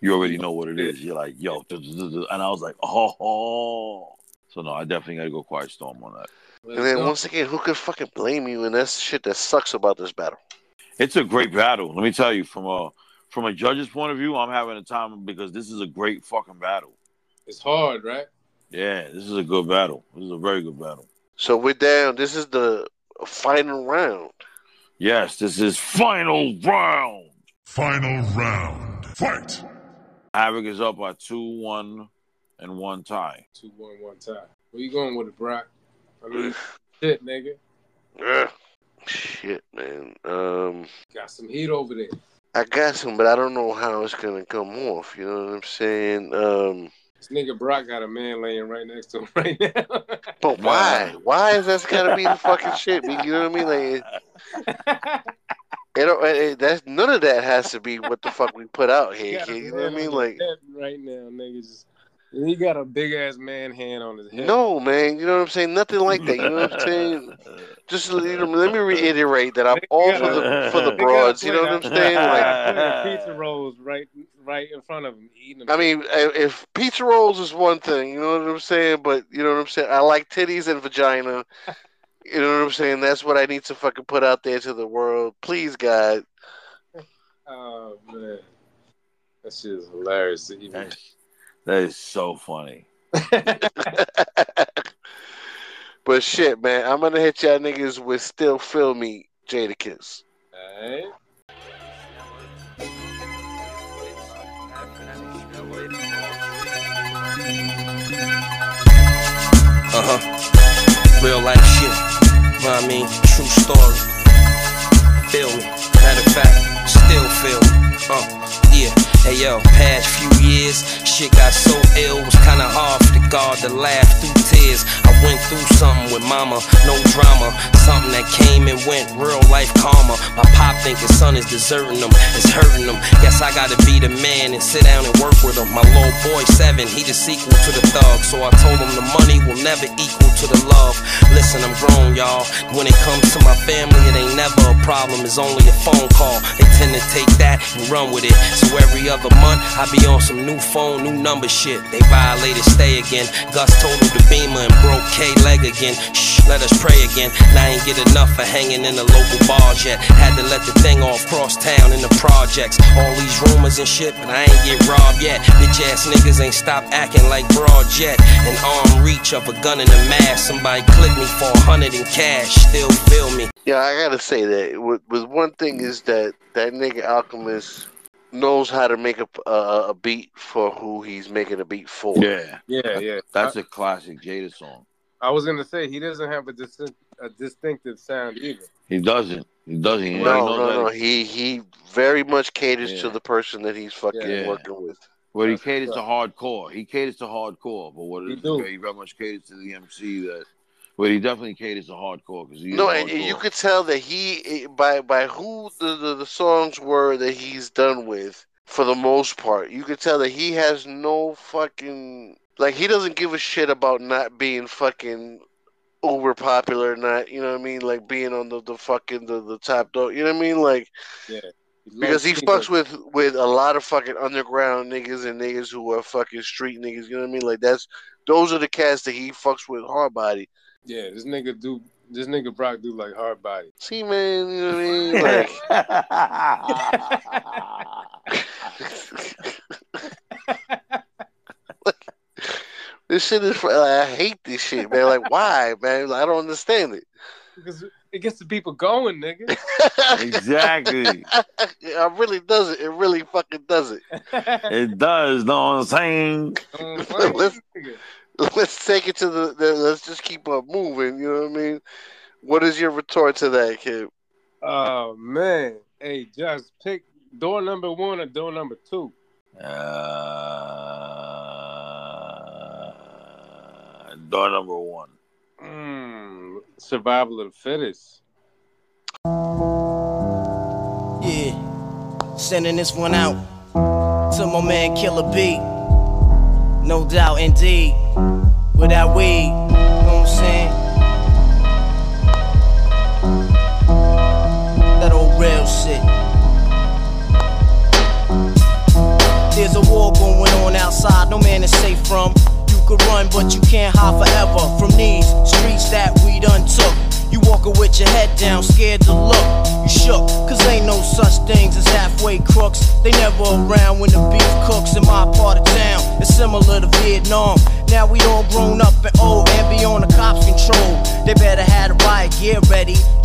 you already know what it is. You're like, yo, and I was like, oh, oh. So no, I definitely gotta go Quiet Storm on that. and then once again, who could fucking blame you? And that's shit that sucks about this battle. It's a great battle. Let me tell you, from a from a judge's point of view, I'm having a time because this is a great fucking battle. It's hard, right? Yeah, this is a good battle. This is a very good battle. So we're down. This is the final round. Yes, this is final round. Final round. Fight. Havoc is up by two, one, and one tie. Two one one tie. Where you going with it, Brock? I mean, shit, nigga. Ugh. Shit, man. Um, Got some heat over there. I got some, but I don't know how it's gonna come off. You know what I'm saying? Um, This nigga Brock got a man laying right next to him right now. but uh, why? Why is that gotta be the fucking shit? You know what I mean? Like, it, it, don't- it, it- that's none of that has to be what the fuck we put out here. kid. You know what I mean? Like, right now, nigga. Just he got a big ass man hand on his head. no, man. You know what I'm saying? Nothing like that. You know what I'm saying? Just you know, let me reiterate that I'm all for the for the They got a broads. You know what I'm saying? Like, got a plate of pizza rolls right, right in front of him, eating them. I mean, if pizza rolls is one thing, you know what I'm saying, but you know what I'm saying. I like titties and vagina. You know what I'm saying? That's what I need to fucking put out there to the world. Please, God. oh man, that shit is hilarious. To even That is so funny. But shit, man, I'm gonna hit y'all niggas with still feel me, Jadakiss. Alright. Uh huh. Real life shit. You know what I mean? True story. Feel me? Matter of fact, still feel. Uh, yeah. Hey yo, past few years, shit got so ill, it was kinda hard for the God to laugh through tears. I went through something with mama, no drama. Something that came and went, real life karma. My pop think his son is deserting him, it's hurting him. Guess I gotta be the man and sit down and work with him. My little boy, seven, he the sequel to the thug. So I told him the money will never equal to the love. Listen, I'm grown, y'all. When it comes to my family, it ain't never a problem, it's only a phone call. They tend to take that and run with it. So every other month, I be on some new phone, new number shit. They violated, stay again. Gus totaled the beamer and broke K leg again. Shh, let us pray again. Now I ain't get enough for hanging in the local bars yet. Had to let the thing off cross town in the projects. All these rumors and shit, but I ain't get robbed yet. Bitch ass niggas ain't stop acting like broad jet. An arm reach of a gun in a mask. Somebody clip me for a hundred in cash. Still feel me. Yeah, I gotta say that. With one thing is that that nigga Alchemist knows how to make a, a a beat for who he's making a beat for. Yeah. Yeah, yeah. That's a classic Jada song. I was gonna say he doesn't have a, dis- a distinctive sound either. He doesn't. He doesn't. He No, knows no, no. He he very much caters to the person that he's fucking Yeah. working with. But he caters to hardcore. He caters to hardcore. But what He it is, do. he very much caters to the MC that. But he definitely caters to hardcore because No, and, and you hardcore. could tell that he by by who the, the the songs were that he's done with for the most part. You could tell that he has no fucking like he doesn't give a shit about not being fucking uber popular, not you know what I mean, like being on the, the fucking the, the top dog. You know what I mean, like Yeah. because he fucks with with a lot of fucking underground niggas and niggas who are fucking street niggas. You know what I mean? Like that's those are the cats that he fucks with hard body. Yeah, this nigga do. This nigga Brock do like hard body. See, man, you know what I mean? Like, this shit is. Like, I hate this shit, man. Like, why, man? I don't understand it. Because it gets the people going, nigga. exactly. it really does it. It really fucking does it. It does. Know what I'm saying? let's let's take it to the, the. Let's just keep on moving. You know what I mean? What is your retort to that, kid? Oh man, hey, just pick door number one or door number two. Uh, door number one. Mm, survival of the fittest. Yeah, sending this one out to my man Killer B. No doubt, indeed. Without weed, you know what I'm saying? That old real shit. There's a war going on outside, no man is safe from. You could run, but you can't hide forever from these streets that we done took. You walking with your head down, scared to look. You shook, cause ain't no such things as halfway crooks. They never around when the beef cooks in my part of town. It's similar to Vietnam. Now we all grown up and old and beyond the cops' control. They better have the riot gear ready.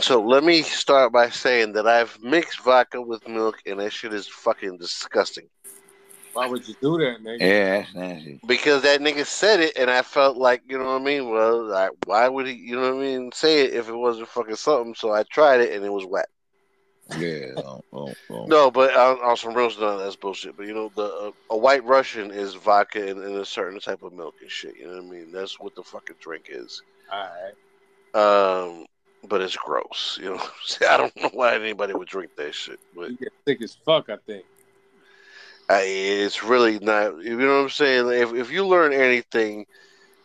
So let me start by saying that I've mixed vodka with milk, and that shit is fucking disgusting. Why would you do that, nigga? Yeah, that's nasty. Because that nigga said it, and I felt like, you know what I mean? Well, like, why would he, you know what I mean, say it if it wasn't fucking something? So I tried it, and it was wet. Yeah. oh, oh, oh. No, but on, on some real stuff, that's bullshit. But you know, the uh, a white Russian is vodka and, and a certain type of milk and shit. You know what I mean? That's what the fucking drink is. Alright. Um, but it's gross. You know, I don't know why anybody would drink that shit, but You get sick as fuck, I think. I, it's really not. You know what I'm saying? If if you learn anything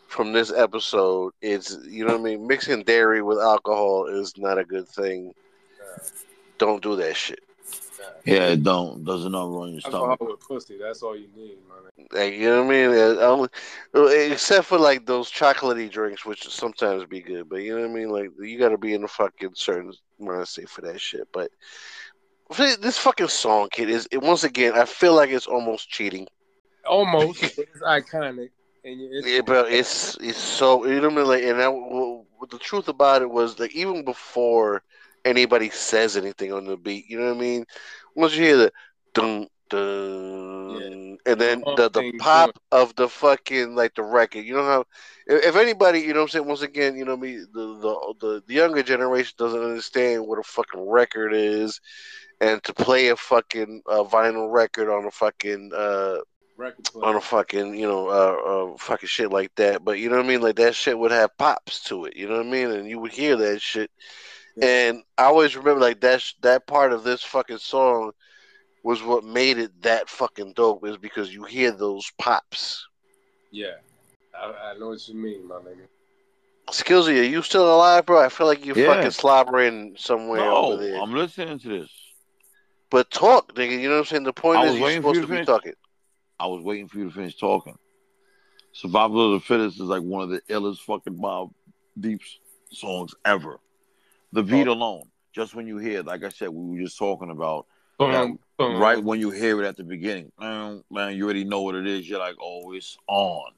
from this episode, it's you know what I mean. Mixing dairy with alcohol is not a good thing. Don't do that shit. Yeah, it don't doesn't not run your Alcohol stomach. with pussy, that's all you need, man. Like, you know what I mean? Only- except for like those chocolatey drinks, which sometimes be good, but you know what I mean. Like you got to be in a fucking certain mindset for that shit. But this fucking song, kid, is it once again? I feel like it's almost cheating. Almost, but it's iconic. And it's, Yeah, but it's it's so you know what I mean. Like, and I, well, the truth about it was like even before anybody says anything on the beat, you know what I mean. Once you hear the dun dun, and then the the pop of the fucking like the record, you know how if, if anybody, you know what I'm saying. Once again, you know me, the the the, the younger generation doesn't understand what a fucking record is, and to play a fucking uh, vinyl record on a fucking uh on a fucking you know uh, uh fucking shit like that but you know what i mean like that shit would have pops to it you know what i mean and you would hear that shit and i always remember like that sh- that part of this fucking song was what made it that fucking dope is because you hear those pops Yeah. I, I know what you mean, my nigga. skillsy are you still alive bro i feel like you're Yeah. fucking slobbering somewhere over No, there I'm listening to this. but talk nigga you know what i'm saying the point is was you're waiting for supposed you to to be finish. talking I was waiting for you to finish talking. Survival of the Fittest is like one of the illest fucking Mobb Deep songs ever. The beat alone, just when you hear, it, like I said, we were just talking about, Boom, that boom. right when you hear it at the beginning, man, man, you already know what it is. You're like, oh, it's on.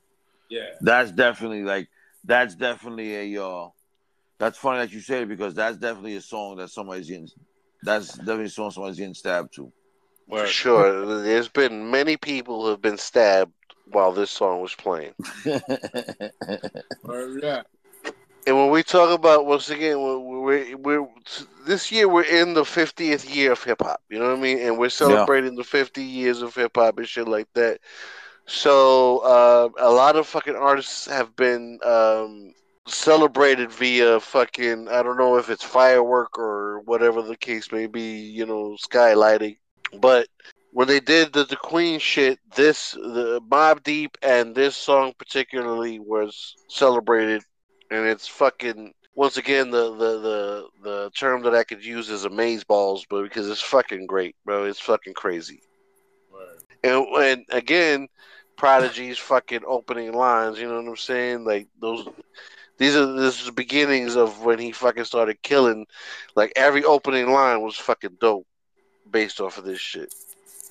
Yeah. That's definitely like, that's definitely a, uh, that's funny that you said it because that's definitely a song that somebody's getting, that's definitely a song somebody's getting stabbed to. For sure. There's been many people who have been stabbed while this song was playing. Word up. And when we talk about once again, we're, we're, we're this year we're in the 50th year of hip hop. You know what I mean? And we're celebrating the 50 years of hip hop and shit like that. So uh, a lot of fucking artists have been um, celebrated via fucking I don't know if it's firework or whatever the case may be. You know, skylighting. But when they did the, the Queen shit, this the Mobb Deep and this song particularly was celebrated, and it's fucking once again the the the the term that I could use is amaze balls, but because it's fucking great, bro, it's fucking crazy. And and again, Prodigy's fucking opening lines, you know what I'm saying? Like those. These are this is the beginnings of when he fucking started killing. Like every opening line was fucking dope, based off of this shit.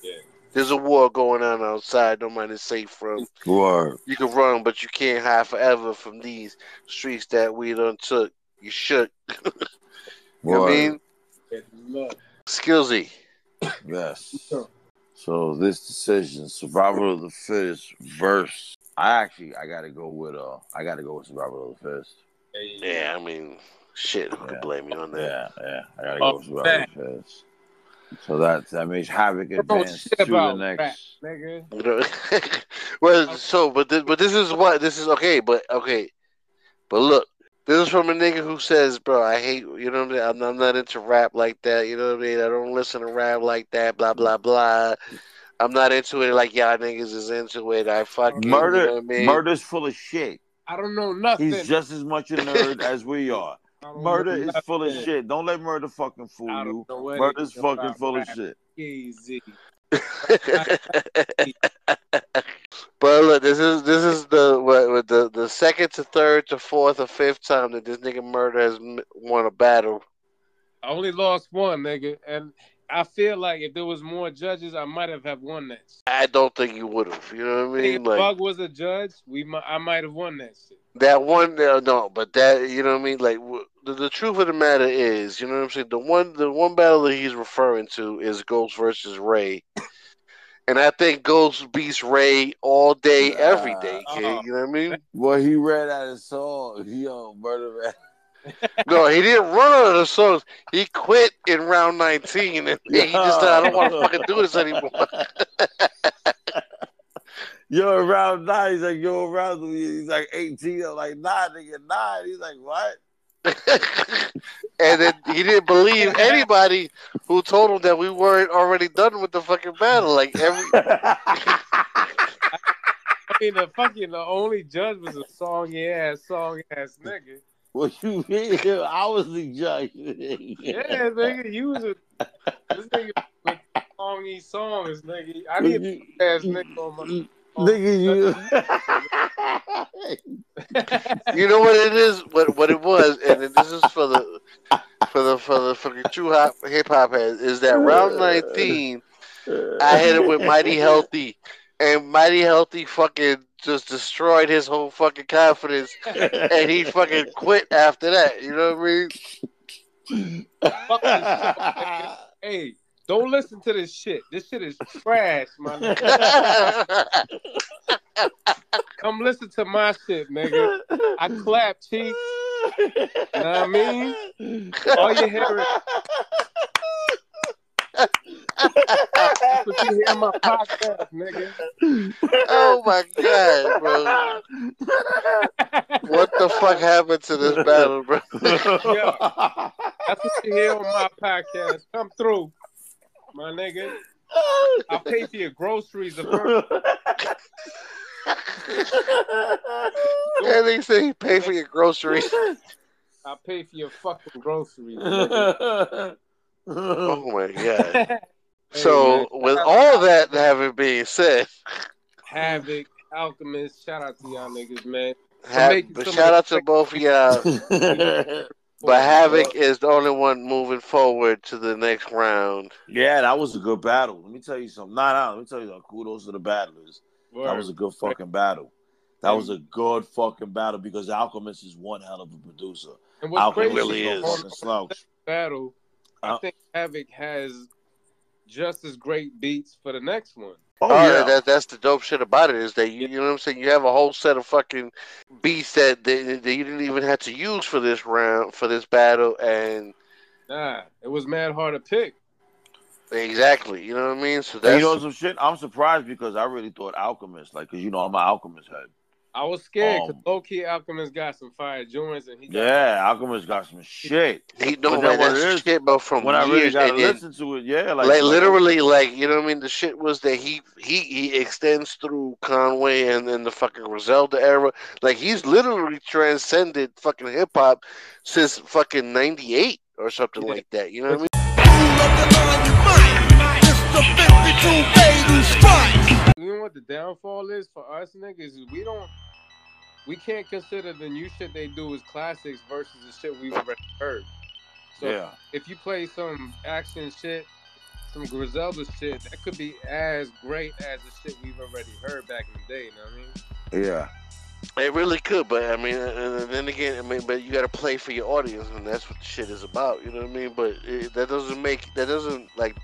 Yeah. There's a war going on outside. No man is safe from. War. You can run, but you can't hide forever from these streets that we done took. You should. you know what I mean? Skillsy. Yes. So this decision, survival of the fittest verse. I actually I gotta go with uh I gotta go with survival of the fittest. Yeah, I mean, shit. Who could blame you on that? Yeah, yeah. I gotta Oh, go with survival of the fittest. So that that makes Havoc Bro, advance shit to the next. rap, nigga. You know? well, so but this, but this is what this is okay, but okay, but look, this is from a nigga who says, "Bro, I hate you know what I mean? I'm, I'm not into rap like that. You know what I mean? I don't listen to rap like that. Blah blah blah. I'm not into it like y'all niggas is into it. I fucking Murder, You know what I mean? murder's full of shit. I don't know nothing. He's just as much a nerd as we are. I don't Murder is full of nothing. shit. Don't let murder fucking fool you. don't know what Murder's it is fucking full of shit. Easy. But look, this is this is the what, what the the second to third to fourth or fifth time that this nigga murder has won a battle. I only lost one, nigga, and I feel like if there was more judges, I might have have won that. Shit. I don't think you would have. You know what I If mean? Like if Bug was a judge, we might, I might have won that shit. that one. No, no, but that you know what I mean. Like the, the truth of the matter is, you know what I'm saying. The one the one battle that he's referring to is Ghost versus Ray. And I think Ghost beats Ray all day, every day, kid. Uh-huh. You know what I mean? Well, he read out his song. Yo, murder rap. No, he didn't run out of the songs. He quit in round 19, and he just said, "I don't want to fucking do this anymore." Yo, around nine, he's like, yo, around he's like 18. I'm like, nah, nigga, nine. He's like, what? and then he didn't believe anybody who told him that we weren't already done with the fucking battle. Like every, I mean, the fucking the only judge was a song ass, song ass nigga. What you mean? I was the judge. Yeah, nigga, you was a this nigga with songy songs, nigga. I need a ass nigga on my. Nigga, you. you know what it is, what what it was, and then this is for the for the for the fucking true hop hip hop heads is that round 19, I hit it with Mighty Healthy, and Mighty Healthy fucking just destroyed his whole fucking confidence, and he fucking quit after that. You know what I mean? Fuck this shit, nigga. Hey, don't listen to this shit. This shit is trash, my nigga. Come listen to my shit, nigga. I clap cheeks. You know what I mean? All you hear is That's what you hear my podcast, nigga. Oh my god, bro! What the fuck happened to this battle, bro? Yo, that's what you hear on my podcast. Come through, my nigga. I'll pay for your groceries. And they say he pay for your groceries. I'll pay for your fucking groceries. Oh my god! So, with all that having been said, Havoc, Alchemist, shout out to y'all niggas, man. For ha- but shout out to both of y'all. But Havoc is the only one moving forward to the next round. Yeah, that was a good battle. Let me tell you something. Nah, nah, let me tell you something. Kudos to the battlers. That was a good fucking battle. That was a good fucking battle because Alchemist is one hell of a producer. And what's Alchemist crazy really is is. on fucking slouch. battle, I Uh, think Havoc has just as great beats for the next one. Oh, Oh, yeah. that, that's the dope shit about it is that you, you know what I'm saying. You have a whole set of fucking beats that, that that you didn't even have to use for this round for this battle, and Nah, it was mad hard to pick. exactly, you know what I mean. So And that's you know some shit? I'm surprised because I really thought Alchemist, like, because you know I'm an Alchemist head. I was scared because Um, low key Alchemist got some fire joints and he got Yeah, Alchemist got some shit. he But no then man, what that's it shit, but from when I really years, got to listen to it, yeah, like, like, literally, like you know what I mean. The shit was that he he he extends through Conway and then the fucking Griselda era. Like he's literally transcended fucking hip hop since fucking '98 or something like that. You know what I mean? You know what the downfall is for us niggas is we don't we can't consider the new shit they do as classics versus the shit we've already heard. So Yeah. if you play some action shit, some Griselda shit, that could be as great as the shit we've already heard back in the day, you know what I mean? Yeah. It really could, but I mean, and then again, I mean, but you got to play for your audience, and that's what the shit is about. You know what I mean? But it, that doesn't make that doesn't like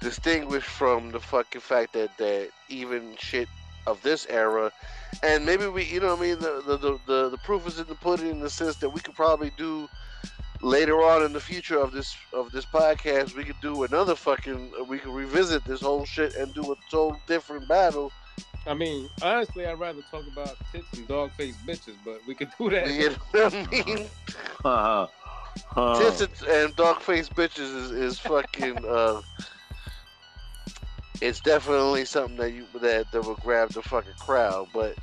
distinguish from the fucking fact that that even shit of this era, and maybe we, you know, what I mean, the the, the the the proof is in the pudding in the sense that we could probably do later on in the future of this of this podcast, we could do another fucking, we could revisit this whole shit and do a total different battle. I mean, honestly, I'd rather talk about tits and dog face bitches, but we could do that. You know what I mean? Uh, uh, Tits and, and dog face bitches is, is fucking uh it's definitely something that you that that will grab the fucking crowd. But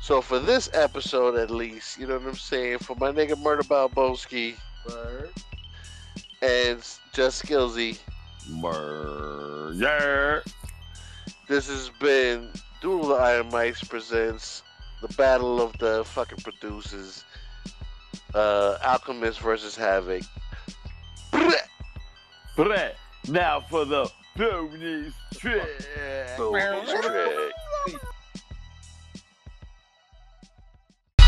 so for this episode, at least, you know what I'm saying. For my nigga Murder Balboski and Just Skillsy, Murder. this has been Duel of the Iron Mics presents the battle of the fucking producers. Uh, Alchemist versus Havoc. Brett. Now for the bonus track. Bonus track.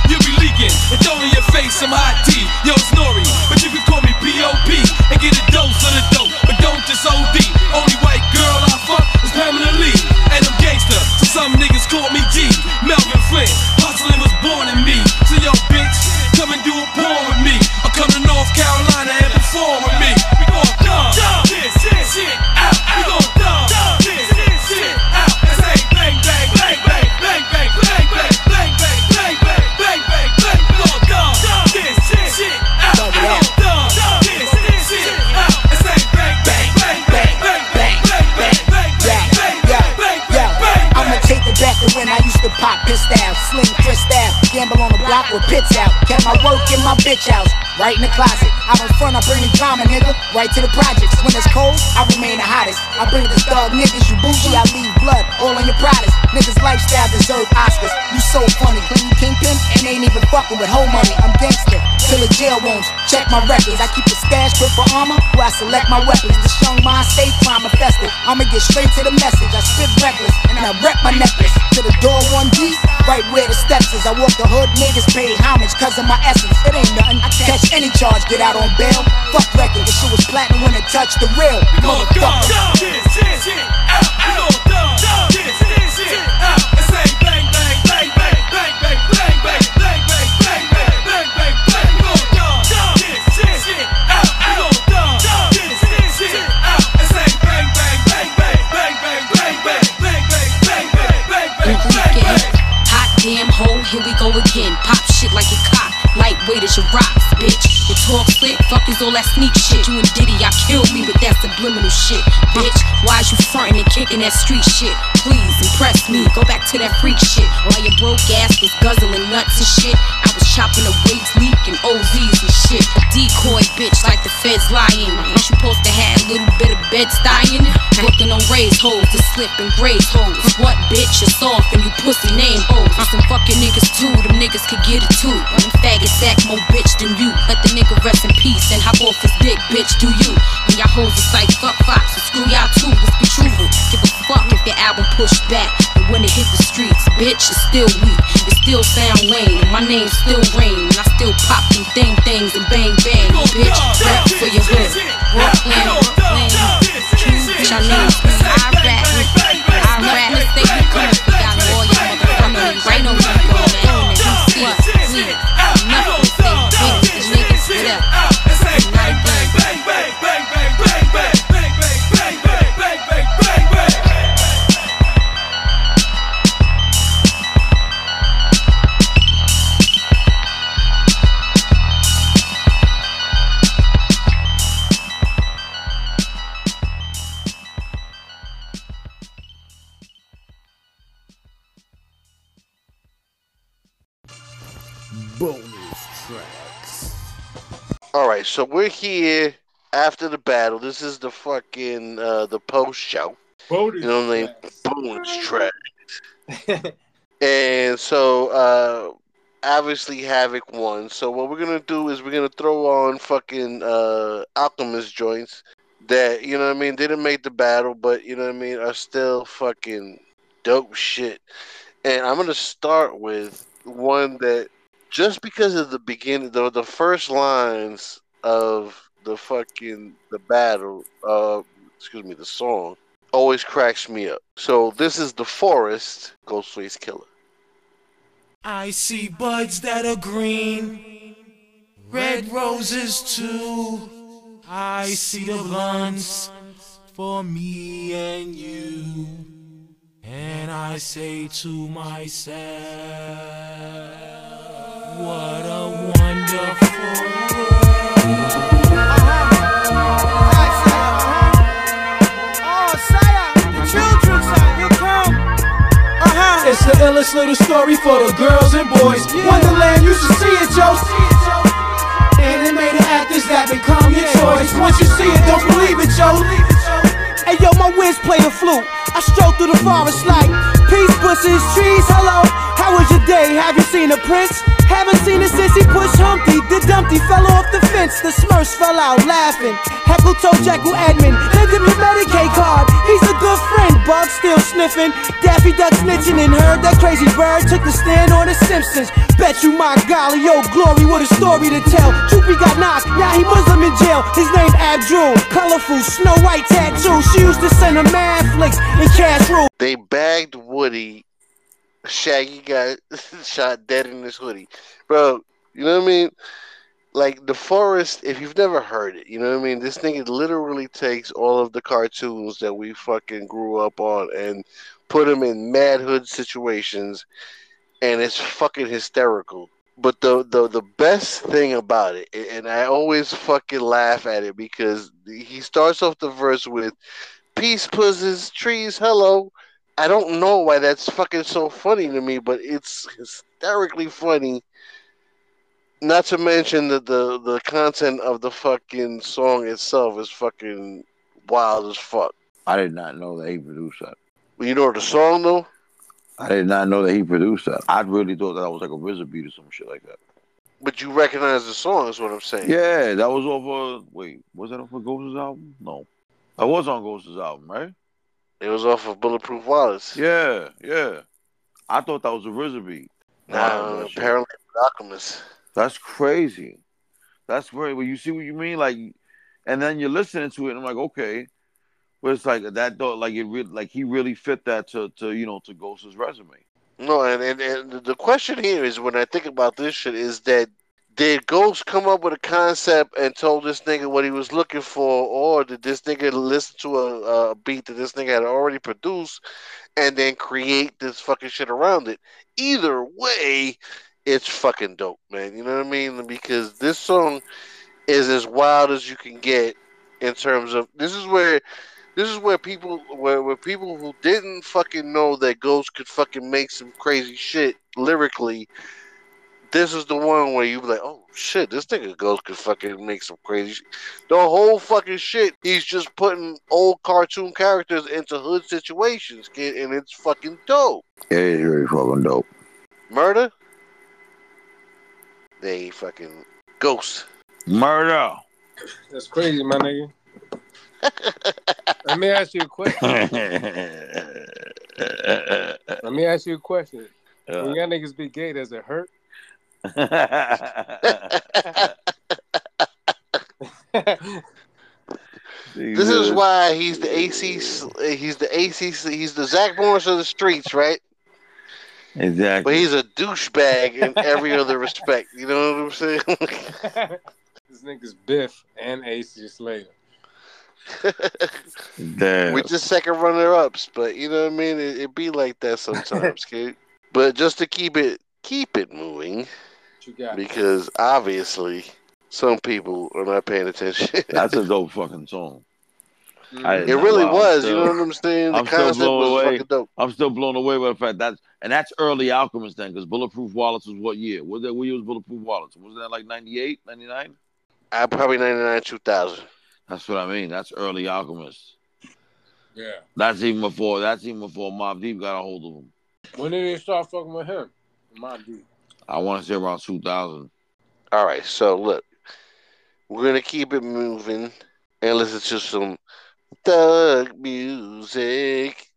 You be leaking and throwing in your face some hot tea. Yo, Snorri, but you can call me P.O.P. and get a dose of the dope. But don't just OD. Only white girl I fuck is Pamela Lee. And I'm gangster, so some niggas call me G. Melvin Flynt, hustling was born in me. So yo, bitch, come and do a porn with me. Or come to North Carolina back when I used to pop pissed out, sling twist out, gamble on the block with pits out. Kept my work in my bitch house, right in the closet. Out in front, I bring the drama, nigga, right to the projects. When it's cold, I remain the hottest. I bring the thug niggas, you bougie, I leave blood all on your products. Niggas' lifestyle deserve Oscars. You so funny, clean kingpin and ain't even fucking with whole money. I'm gangster, till the jail wounds. Check my records, I keep a stash put for armor where I select my weapons. This young mind stay crime infested. I'ma get straight to the message. I spit reckless and I rep my necklace to the door one G, right where the steps is. I walk the hood, niggas pay homage cause of my essence. It ain't nothing. I catch any charge, get out on bail. Fuck record, this shit was platinum when it touched the real. Motherfucker. Hot damn hoe, here we go again. Pop shit like a cock, lightweight as your rocks, bitch. You talk slick, fuck is all that sneak shit. You and Diddy, I killed me, but that's subliminal shit, bitch. Why is you frontin' and kicking that street shit? Please impress me, go back to that freak shit. While your broke ass was guzzling nuts and shit, I was chopping the weights, leaking OZs and shit. A decoy bitch like the feds lying. Ain't you supposed to have a little bit of bed stying? Looking on raised hoes to slip and graze hoes. What bitch is soft and you pussy name hoes? Some fucking niggas too, them niggas could get it too. Them faggots act more bitch than you. Let the nigga rest in peace and hop off his dick, bitch, do you? When y'all hoes is like fuck Fox and screw y'all too, let's be truthful. Give a fuck if your album pushed back. But when it hit the streets, bitch, it's still weak. It still sound lame, and my name still rain. And I still pop them thing things and bang bang. Bitch, rap for your hood. Brooklyn, Brooklyn, Q, y'all names. I rap, I rap. Say we come, we got all your motherfuckers. Right on right, so we're here after the battle. This is the fucking uh, the post show. Bonus you know what I mean? Bonus track. and so uh, obviously Havoc won. So what we're gonna do is we're gonna throw on fucking uh, Alchemist joints that you know what I mean didn't make the battle, but you know what I mean are still fucking dope shit. And I'm gonna start with one that just because of the beginning, the the first lines of the fucking the battle, uh, excuse me, the song always cracks me up. So this is the Forest, Ghostface Killah. I see buds that are green, red roses too. I see the blunts for me and you. And I say to myself, what a wonderful It's the illest little story for the girls and boys. Wonderland, you should see it, Joe. Animated actors that become your choice. Once you see it, don't believe it, Joe. Hey yo, my whiz play the flute. I stroll through the forest like peace, bushes, trees. Hello, how was your day? Have you seen a prince? Haven't seen it since he pushed Humpty. The Dumpty fell off the fence. The Smurfs fell out laughing. Heckle told Jeckle Edmund, lend him your Medicaid card. He's a good friend. Bug still sniffing. Daffy Duck snitching and heard that crazy bird took the stand on the Simpsons. Bet you my golly, yo, glory, what a story to tell. Droopy got knocked, now he Muslim in jail. His name Abdul, colorful, snow white tattoo. She used to send him mad flicks in cash. They bagged Woody. Shaggy got shot dead in his hoodie, bro. You know what I mean? Like the forest. If you've never heard it, you know what I mean. This nigga literally takes all of the cartoons that we fucking grew up on and put them in mad hood situations, and it's fucking hysterical. But the the the best thing about it, and I always fucking laugh at it because he starts off the verse with "Peace, pussies, trees, hello." I don't know why that's fucking so funny to me, but it's hysterically funny. Not to mention that the the content of the fucking song itself is fucking wild as fuck. I did not know that he produced that. You know the song though? I did not know that he produced that. I really thought that was like a RZA beat or some shit like that. But you recognize the song, is what I'm saying. Yeah, that was of. Wait, was that off of Ghost's album? No, that was on Ghost's album, right? It was off of Bulletproof Wallets. Yeah, yeah. I thought that was a RZA beat. Nah, uh, that shit. apparently Alchemist. That's crazy. That's great. Well, you see what you mean, like, and then you're listening to it, and I'm like, okay, but it's like that. Though, like it, really, like he really fit that to, to you know, to Ghost's resume. No, and, and and the question here is when I think about this shit is that did Ghost come up with a concept and told this nigga what he was looking for, or did this nigga listen to a, a beat that this nigga had already produced and then create this fucking shit around it? Either way, it's fucking dope, man. You know what I mean? Because this song is as wild as you can get in terms of this is where this is where people where, where people who didn't fucking know that Ghost could fucking make some crazy shit lyrically. This is the one where you be like, oh shit, this nigga Ghost could fucking make some crazy shit. The whole fucking shit, he's just putting old cartoon characters into hood situations, kid, and it's fucking dope. It is really fucking dope. Murder? They fucking Ghost. Murder. That's crazy, my nigga. Let me ask you a question. Let me ask you a question. Uh. When y'all niggas be gay, does it hurt? This is why he's the AC. He's the AC. He's the Zach Morris of the streets, right? Exactly. But he's a douchebag in every other respect. You know what I'm saying? this nigga's Biff and AC Slater. Damn. We're just second runner ups, but you know what I mean. It, it be like that sometimes, kid. But just to keep it keep it moving, you got? because obviously some people are not paying attention. That's a dope fucking song. Mm-hmm. I didn't It really was. still- you know what I'm saying? The I'm still blown was away. fucking dope. I'm still blown away by the fact that and that's early Alchemist then, because Bulletproof Wallets was what year? Was that we year was Bulletproof Wallets? Was that like 98, 99? I uh, probably 99, 2000. That's what I mean. That's early Alchemist. Yeah. That's even before. That's even before Mobb Deep got a hold of him. When did they start fucking with him? My dude. I want to say around 2000. All right, so look, we're gonna keep it moving and listen to some thug music.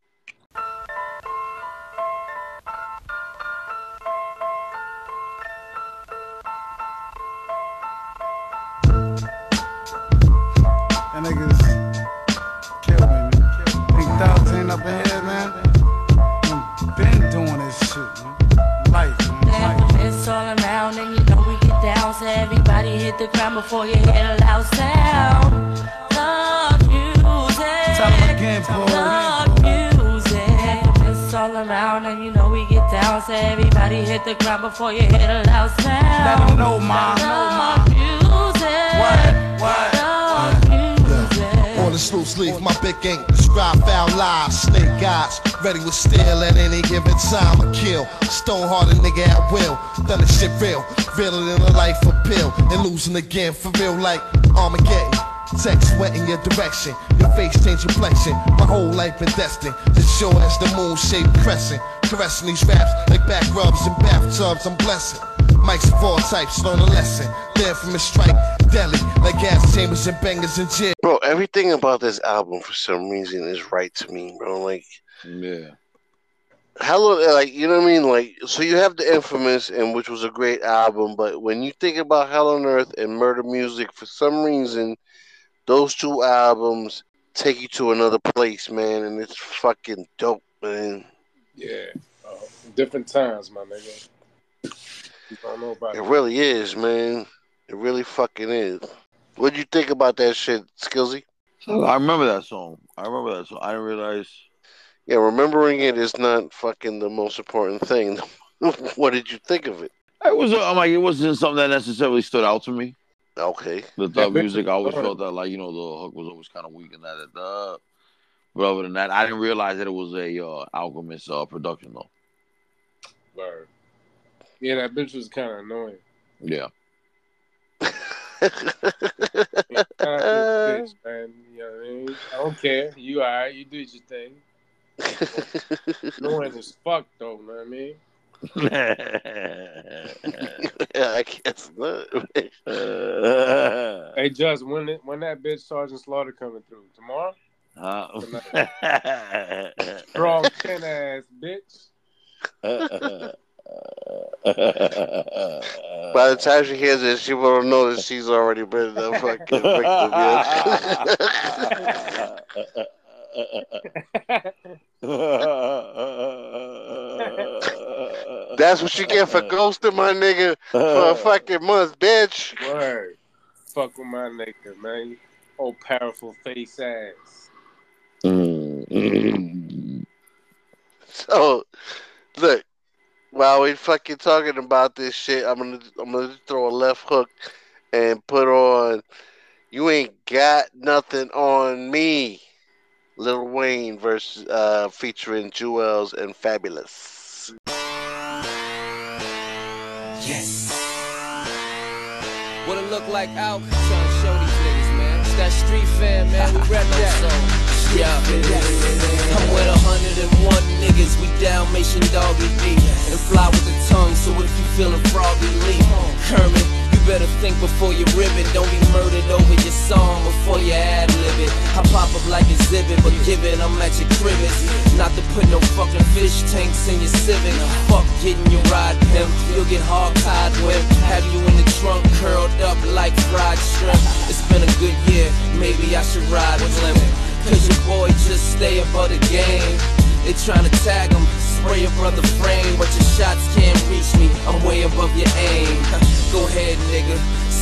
That niggas kill me, man. Big thugs ain't up in here, hit the ground before you hit a loud sound Thug music 'em again. Thug music It's all around and you know we get down So everybody hit the ground before you hit a loud sound Let 'em know, ma. Thug music What? What? Music All leaf, my big ink describe foul lies. Snake eyes, ready with steel at any given time. I kill, stone hearted nigga at will. Done shit real, realer than a life appeal. And losing again for real like Armageddon. Text wet in your direction, your face change complexion. My whole life been destined to show as the moon shaped crescent. Caressing these raps like back rubs and bathtubs, I'm blessing. Mics of all types, learn a lesson. Live from a strike, deadly, like gas chambers and bangers in jail. Bro, everything about this album for some reason is right to me, bro. Like, yeah. Hello, like you know what I mean. Like, so you have the Infamous, and which was a great album, but when you think about Hell on Earth and Murda Muzik, for some reason, those two albums take you to another place, man, and it's fucking dope, man. Yeah, uh, different times, my nigga. You don't know about It really is, man. It really fucking is. What do you think about that shit, Skillsy? I remember that song. I remember that song. I didn't realize. Yeah, remembering it is not fucking the most important thing. what did you think of it? It was. I'm like, it wasn't something that necessarily stood out to me. Okay. The thug music, I always felt that like you know the hook was always kind of weak and that. that, that. But other than that, I didn't realize that it was a uh, Alchemist uh, production though. Word. Yeah, that bitch was kind of annoying. Yeah. Yeah, bitch, man. You know what I mean? I don't care. You alright. You do your thing. Annoying as fuck, though. Know what I mean? yeah, I guess not. Hey, Just when it, when that bitch Sergeant Slaughter coming through tomorrow? Uh, Strong chin ass bitch. By the time she hears it, she will know that she's already been the fucking victim. That's what you get for ghosting my nigga for a fucking month, bitch. Word. Fuck with my nigga, man. Oh, powerful face ass. So, look, while we fucking talking about this shit, I'm gonna I'm gonna throw a left hook and put on. You ain't got nothing on me. Lil Wayne versus uh, featuring Juelz and Fabolous. Yes. What it look like out? Trying to show these niggas, man. It's that street fan, man. We rep that. Yeah. I'm with a hundred and one niggas. We Dalmatian doggy B. And fly with the tongue, so if you feeling froggy, leave. Kermit, you better think before you rib it. Don't be murdered over your song before you ad lib it. I pop up like a exhibit, but give it, I'm at your cribbage. Not to put no fucking fish tanks in your civic. Fuck getting your ride pimp. You'll get hog tied with. Have you in the trunk curled up like fried shrimp. It's been a good year, maybe I should ride with limp. Cause your boy just stay above the game. They tryna tag him, spray your brother frame, but your shots can't reach me. I'm way above your aim. Go ahead, nigga,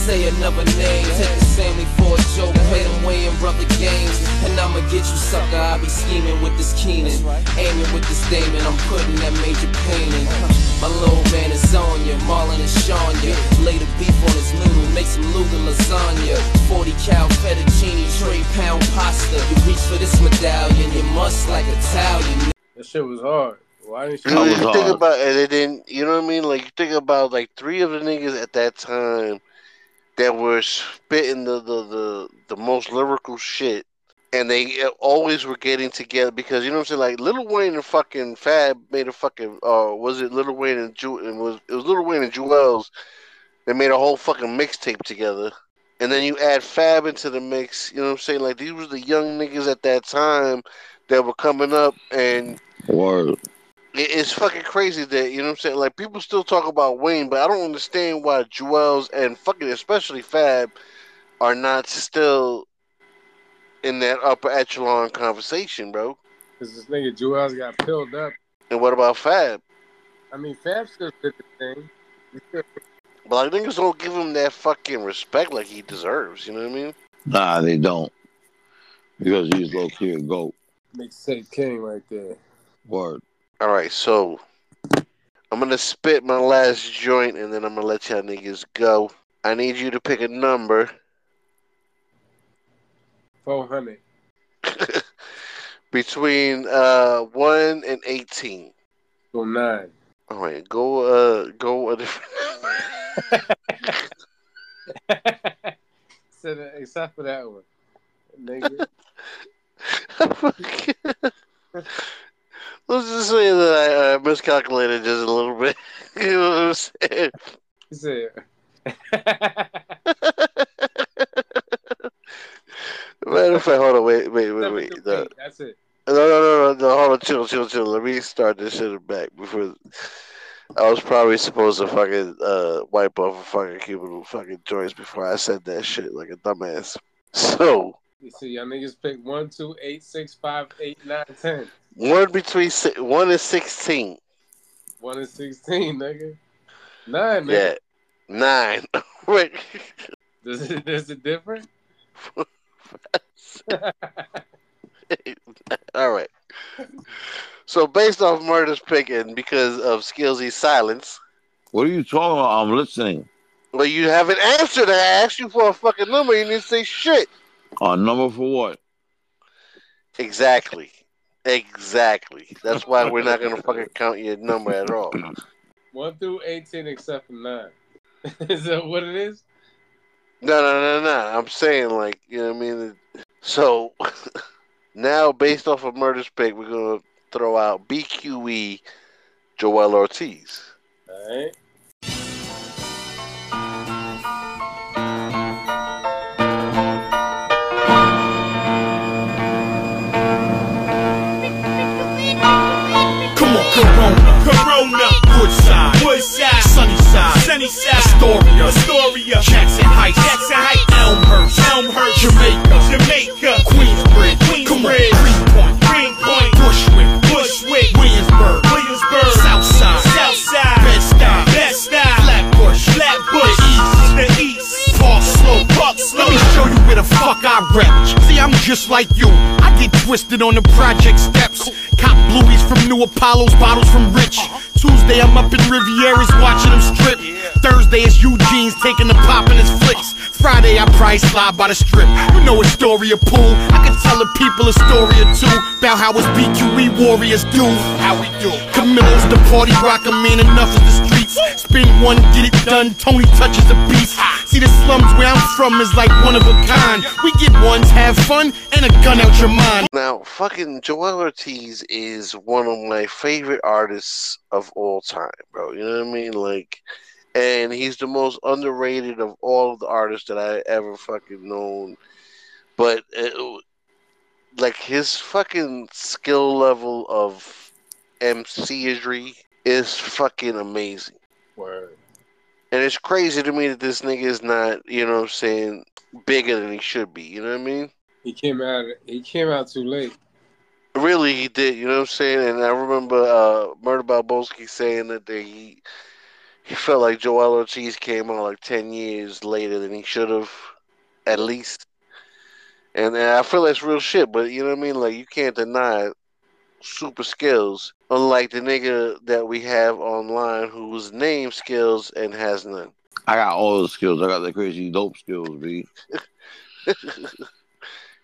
say another name. Take the family for a joke, play them way in brother games. And I'ma get you, sucker. I be scheming with this Keenan, aiming with this Damon. I'm putting that major pain in. My little man is on ya, Marlon and Sean ya. Lay the beef on his noodle, make some Luga lasagna. 40 cal fettuccine, tray pound pasta. You reach for this medallion, you must like Italian. That shit was hard. Why didn't You, you? know, you think about it, and then you know what I mean. Like you think about like three of the niggas at that time that were spitting the the the, the most lyrical shit, and they always were getting together because you know what I'm saying. Like Little Wayne and fucking Fab made a fucking uh was it Little Wayne and Ju and was it was Little Wayne and Juelz. They made a whole fucking mixtape together. And then you add Fab into the mix, you know what I'm saying? Like these were the young niggas at that time that were coming up and Word. It- it's fucking crazy that you know what I'm saying. Like people still talk about Wayne, but I don't understand why Juelz and fucking especially Fab are not still in that upper echelon conversation, bro. Because this nigga Juelz got pilled up. And what about Fab? I mean, Fab still did the thing. He still- But like niggas don't give him that fucking respect like he deserves. You know what I mean? Nah, they don't. Because he's low key a goat. Mixtape king right there. Word. All right, so I'm gonna spit my last joint, and then I'm gonna let y'all niggas go. I need you to pick a number. 400. between uh one and eighteen. Go nine. All right, go uh go a different. It except for that one. Nigga. Let's just say that I uh, miscalculated just a little bit. you know what I'm saying? Said Matter of fact, hold on, wait, wait, wait, wait. No, that's it. no, no, no, no, no, hold on, chill, chill, chill. Let me start this shit back before. I was probably supposed to fucking uh, wipe off a fucking cubicle fucking joints before I said that shit like a dumbass. So You see, y'all niggas pick one, two, eight, six, five, eight, nine, ten. one between si- one and sixteen. One and sixteen, nigga. Nine, Yeah, nigga. nine. Wait. Does it, is it different? All right. So based off Murder's pick and because of Skillsy's silence, What are you talking about? I'm listening. well, you haven't answered. I asked you for a fucking number. You didn't say shit. A number for what? Exactly. Exactly. That's why we're not gonna fucking count your number at all. One through eighteen, except for nine. is that what it is? No, no, no, no. I'm saying like you know what I mean. So now, based off of Murder's pick, we're gonna throw out BQE Joel Ortiz. All right. Corona, Corona, Woodside, Woodside, Sunnyside, Sunnyside, Astoria, Astoria, Jackson Heights, Jackson Heights, Elmhurst, Elmhurst, Jamaica, Jamaica, Queensbridge, Queensbridge, the fuck I rep. See, I'm just like you. I get twisted on the project steps. Cop blueies from New Apollos, bottles from Rich. Tuesday, I'm up in Rivieras watching them strip. Thursday, it's Eugene's taking the pop in his flicks. Friday, I probably slide by the strip. You know Astoria pool. I can tell the people a story or two about how us BQE warriors do. How we do. Camilo's the party rocker, man, enough of the streets. Spin one, get it done. Tony touches a beast. See, the slums where I'm from is like one of a kind. We get ones, have fun, and a gun out your mind. Now, fucking Joel Ortiz is one of my favorite artists of all time, bro. You know what I mean? Like, and he's the most underrated of all of the artists that I ever fucking known. But uh, like his fucking skill level of MCisery is fucking amazing. Word. And it's crazy to me that this nigga is not, you know what I'm saying, bigger than he should be. You know what I mean? He came out. He came out too late. Really, he did. You know what I'm saying? And I remember uh, Murder Balboski saying that they, he he felt like Joel Ortiz came out like ten years later than he should have, at least. And, and I feel that's real shit. But you know what I mean? Like you can't deny super skills, unlike the nigga that we have online whose name skills and has none. I got all the skills. I got the crazy dope skills, B.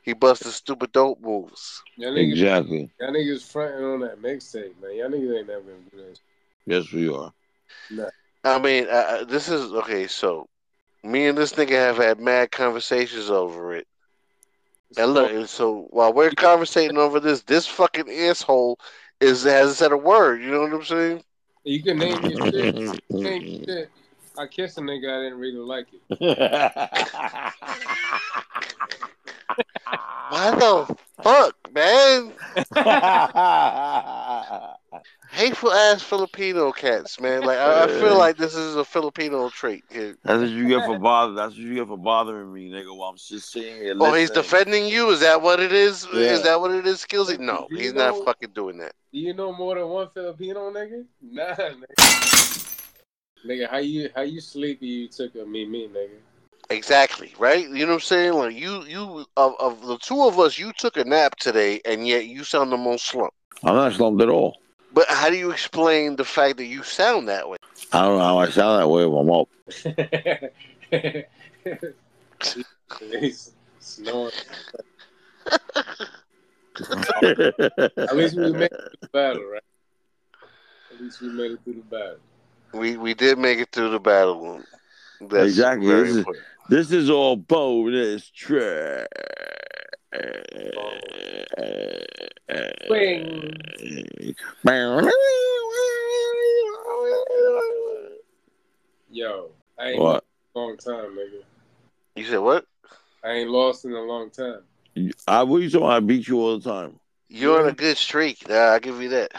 he busted stupid dope moves. Y'all niggas, Exactly. Y'all niggas fronting on that mixtape, man. Y'all niggas ain't never gonna do this. Yes, we are. Nah. I mean, uh, this is okay. So, me and this nigga have had mad conversations over it. And look, and so while we're conversating over this, this fucking asshole is hasn't said a word. You know what I'm saying? You can name your shit. You can name your shit. I kissed a nigga. I didn't really like it. Why the fuck, man? Hateful ass Filipino cats, man. Like I, I feel like this is a Filipino trait. Here. That's what you get for bother. That's what you get for bothering me, nigga. While I'm just sitting here. Oh, he's defending you. Is that what it is? Yeah. Is that what it is, Skillsy? No, Do he's know- not fucking doing that. Do you know more than one Filipino nigga? Nah, nigga. nigga, how you how you sleepy? You took a me me, nigga. Exactly, right? You know what I'm saying? Like you, you of, of the two of us, you took a nap today, and yet you sound the most slumped. I'm not slumped at all. But how do you explain the fact that you sound that way? I don't know how I sound that way if I'm up. He's snoring. At least we made it through the battle, right? At least we made it through the battle. We we did make it through the battle. That's exactly. very This is, important. this is all bonus track. Yo, I ain't What? lost in a long time, nigga. You said what? I ain't lost in a long time. I what you talking? I beat you all the time. You're on a good streak. Nah, I'll give you that.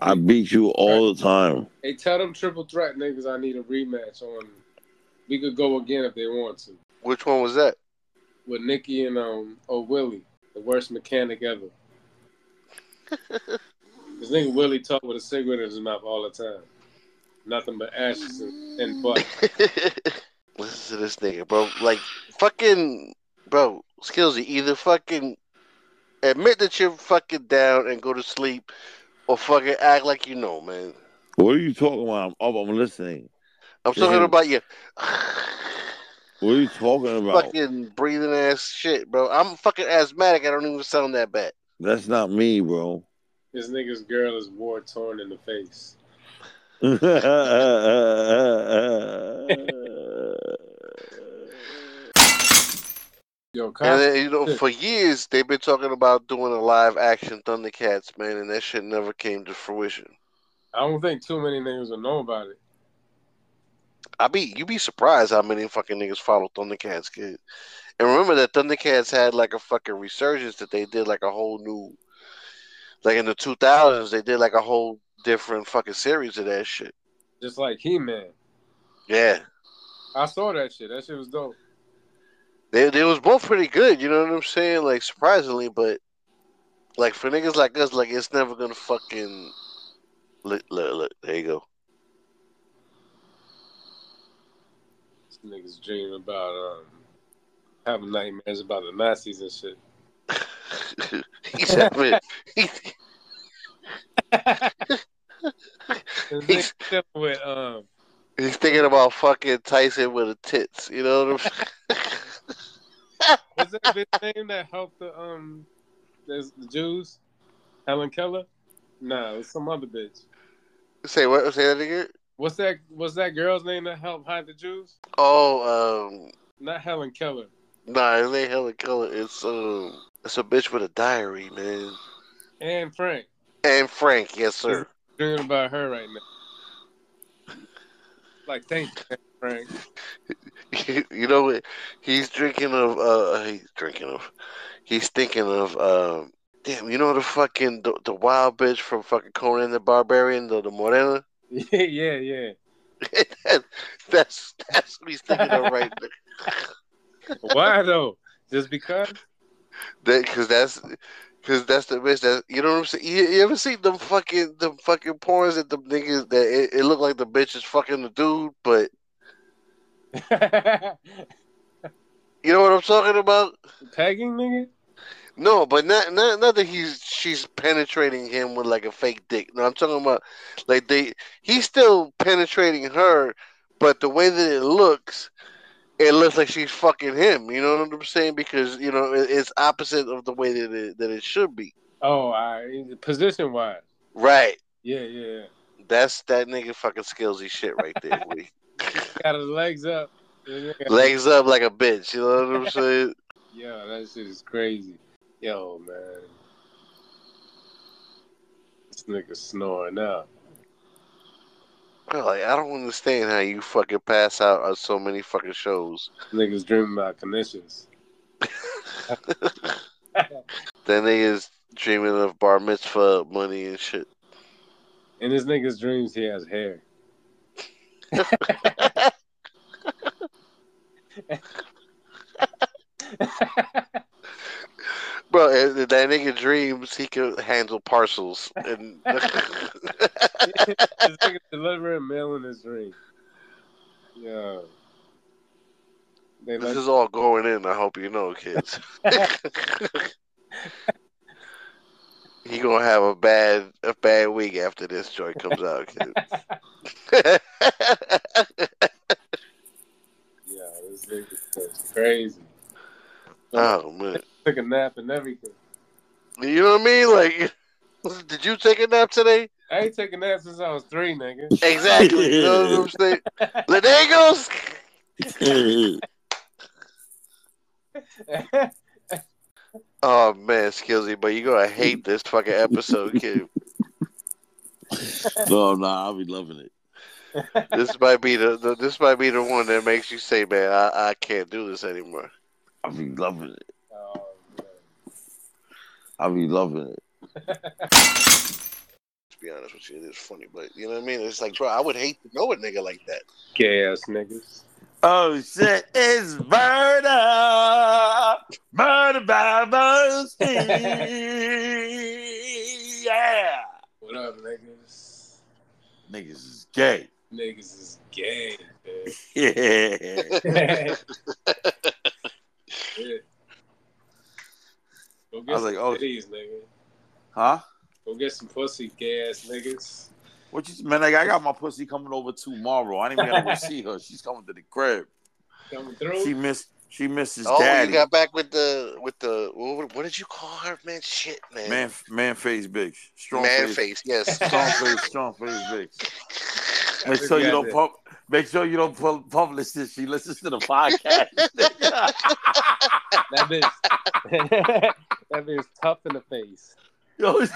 I beat you all the time. Hey, tell them triple threat niggas I need a rematch on. We could go again if they want to. Which one was that? With Nikki and um oh Willie, the worst mechanic ever. this nigga Willie talk with a cigarette in his mouth all the time. Nothing but ashes and, and butt. Listen to this nigga, bro. Like fucking bro, skills either fucking admit that you're fucking down and go to sleep or fucking act like you know, man. What are you talking about? I'm, oh, I'm listening. I'm talking about you What are you talking about? fucking breathing ass shit, bro. I'm fucking asthmatic. I don't even sound that bad. That's not me, bro. This nigga's girl is war torn in the face. Yo, And then, you know, for years they've been talking about doing a live action Thundercats, man, and that shit never came to fruition. I don't think too many niggas will know about it. I be you be surprised how many fucking niggas follow Thundercats, kid. And remember that Thundercats had like a fucking resurgence that they did like a whole new, like in the two thousands they did like a whole different fucking series of that shit. Just like He Man. Yeah, I saw that shit. That shit was dope. They they was both pretty good. You know what I'm saying? Like surprisingly, but like for niggas like us, like it's never gonna fucking. Look, look, look there you go. This niggas dreaming about um having nightmares about the Nazis and shit. He's having. He's with um He's thinking about fucking Tyson with the tits. You know what I'm saying? What's that bitch name that helped the um the, Jews? Helen Keller? Nah, it was some other bitch. Say what? Say that again. What's that what's that girl's name that helped hide the Jews? Oh, um, Not Helen Keller. nah, it ain't Helen Keller. It's um, it's a bitch with a diary, man. Anne Frank. Anne Frank, yes sir. Dreaming about her right now. Like thank you, Frank. you know what? He's drinking of. Uh, he's drinking of. He's thinking of. Um, damn, you know the fucking the, the wild bitch from fucking Conan the Barbarian, the the Morena. Yeah, yeah, yeah. that's that's what he's thinking of right there. Why though? Just because? That because that's because that's the bitch that you know what I'm saying. You, you ever seen them fucking them fucking porns that the niggas that it, it look like the bitch is fucking the dude, but you know what I'm talking about? Tagging nigga? No, but not not not that he's she's penetrating him with like a fake dick. No, I'm talking about like they he's still penetrating her, but the way that it looks, it looks like she's fucking him. You know what I'm saying? Because you know it, it's opposite of the way that it that it should be. Oh, I position wise. Right. Yeah, yeah, yeah. That's that nigga fucking skillsy shit right there. Got his legs up. Legs up like a bitch. You know what I'm saying? Yo, that shit is crazy. Yo, man. This nigga snoring out. Like I don't understand how you fucking pass out on so many fucking shows. Niggas dreaming about conditions. Then niggas dreaming of bar mitzvah money and shit. In his nigga's dreams, he has hair. Bro, that nigga dreams he could handle parcels and delivering mail in his dream. Yeah. They this like, is all going in. I hope you know, kids. he gonna have a bad a bad week after this joint comes out, yeah, this nigga is crazy. oh man, Took a nap and everything. You know what I mean? Like, did you take a nap today? I ain't taking naps since I was three, nigga. Exactly. You know what I'm saying? Lenegos. Oh man, Skillsy, but you're gonna hate this fucking episode, kid. no, no, I'll be loving it. This might be the, the this might be the one that makes you say, "Man, I, I can't do this anymore." I'll be loving it. Oh, I'll be loving it. To be honest with you, it is funny, but you know what I mean. It's like, bro, I would hate to know a nigga like that. Gay ass niggas. Oh shit, it's murder, murder by Buzzfeed. yeah, What up, niggas? niggas is gay. Niggas is gay. Yeah. Yeah. Go get I was like, oh. titties, nigga. Huh? Go get some pussy, gay ass niggas. What you man? Like, I got my pussy coming over tomorrow. I didn't even gotta go see her. She's coming to the crib. Coming through. She missed. She misses Oh, daddy. you got back with the with the what, what did you call her, man? Shit, man. man, man, face big, strong Man face, face, yes. strong face, strong face, big. Make sure you you don't that. pub- Make sure you don't pu- publish this. She listens to the podcast. That bitch. that bitch tough in the face. Yo,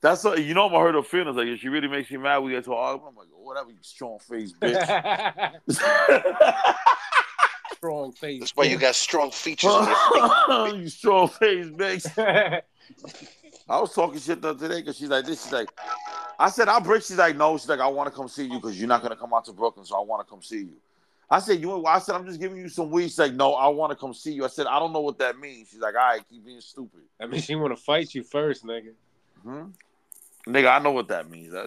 That's what you know. I'm gonna hurt her feelings. Like if she really makes me mad, we get to an argument. I'm like, oh, whatever, you strong face bitch. Strong face. That's why you got strong features. on your face. you strong face bitch. I was talking shit the other day because she's like this. She's like, I said I'll break. She's like, no. She's like, I want to come see you because you're not gonna come out to Brooklyn, so I want to come see you. I said, you. I said I'm just giving you some weed. She's like, no, I want to come see you. I said I don't know what that means. She's like, all right, keep being stupid. I mean, she want to fight you first, nigga. Hmm? Nigga, I know what that means. I,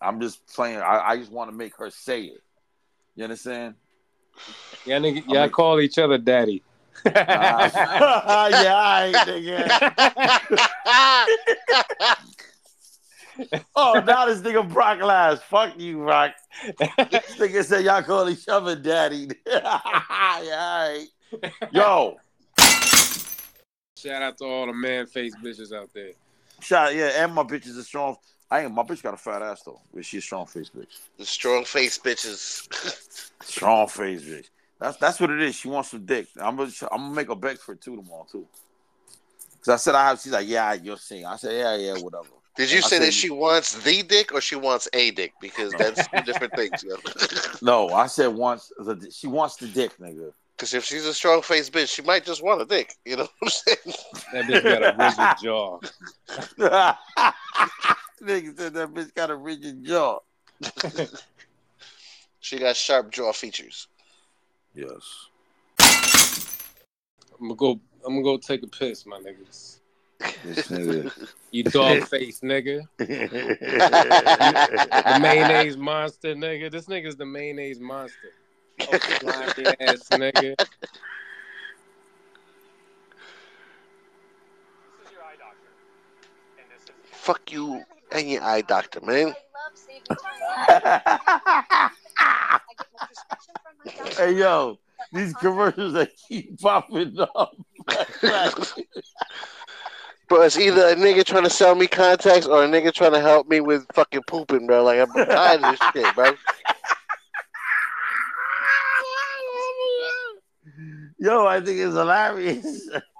I'm just playing. I, I just want to make her say it. You understand? Yeah, nigga. Y'all call each other daddy. yeah, all right, nigga. oh, now this nigga Brock lies. Fuck you, Brock. this nigga said y'all call each other daddy. yeah, all right. Yo, Shout out to all the man face bitches out there. shout yeah, and my bitch is a strong. I ain't my bitch got a fat ass though, but she's a strong face bitch. The strong face bitches. Strong face bitch. That's that's what it is. She wants some dick. I'm gonna I'm gonna make a bet for two tomorrow too. Cause I said I have. She's like, yeah, you're seeing. I said, yeah, yeah, whatever. Did you I say said- that she wants the dick or she wants a dick? Because that's two different things. Yo. No, I said once. The, she wants the dick, nigga. Because if she's a strong face bitch, she might just want a dick. You know what I'm saying? That bitch got a rigid jaw. Nigga said that bitch got a rigid jaw. She got sharp jaw features. Yes. I'm gonna go. I'm gonna go take a piss, my niggas. This nigga. You dog face nigga. the mayonnaise monster nigga. This nigga's the mayonnaise monster. Oh, slimy ass nigga. Fuck you and your eye doctor, man. hey yo, these commercials that keep popping up. Bro, it's either a nigga trying to sell me contacts or a nigga trying to help me with fucking pooping, bro. Like I'm tired of this shit, bro. Yo, I think it's hilarious.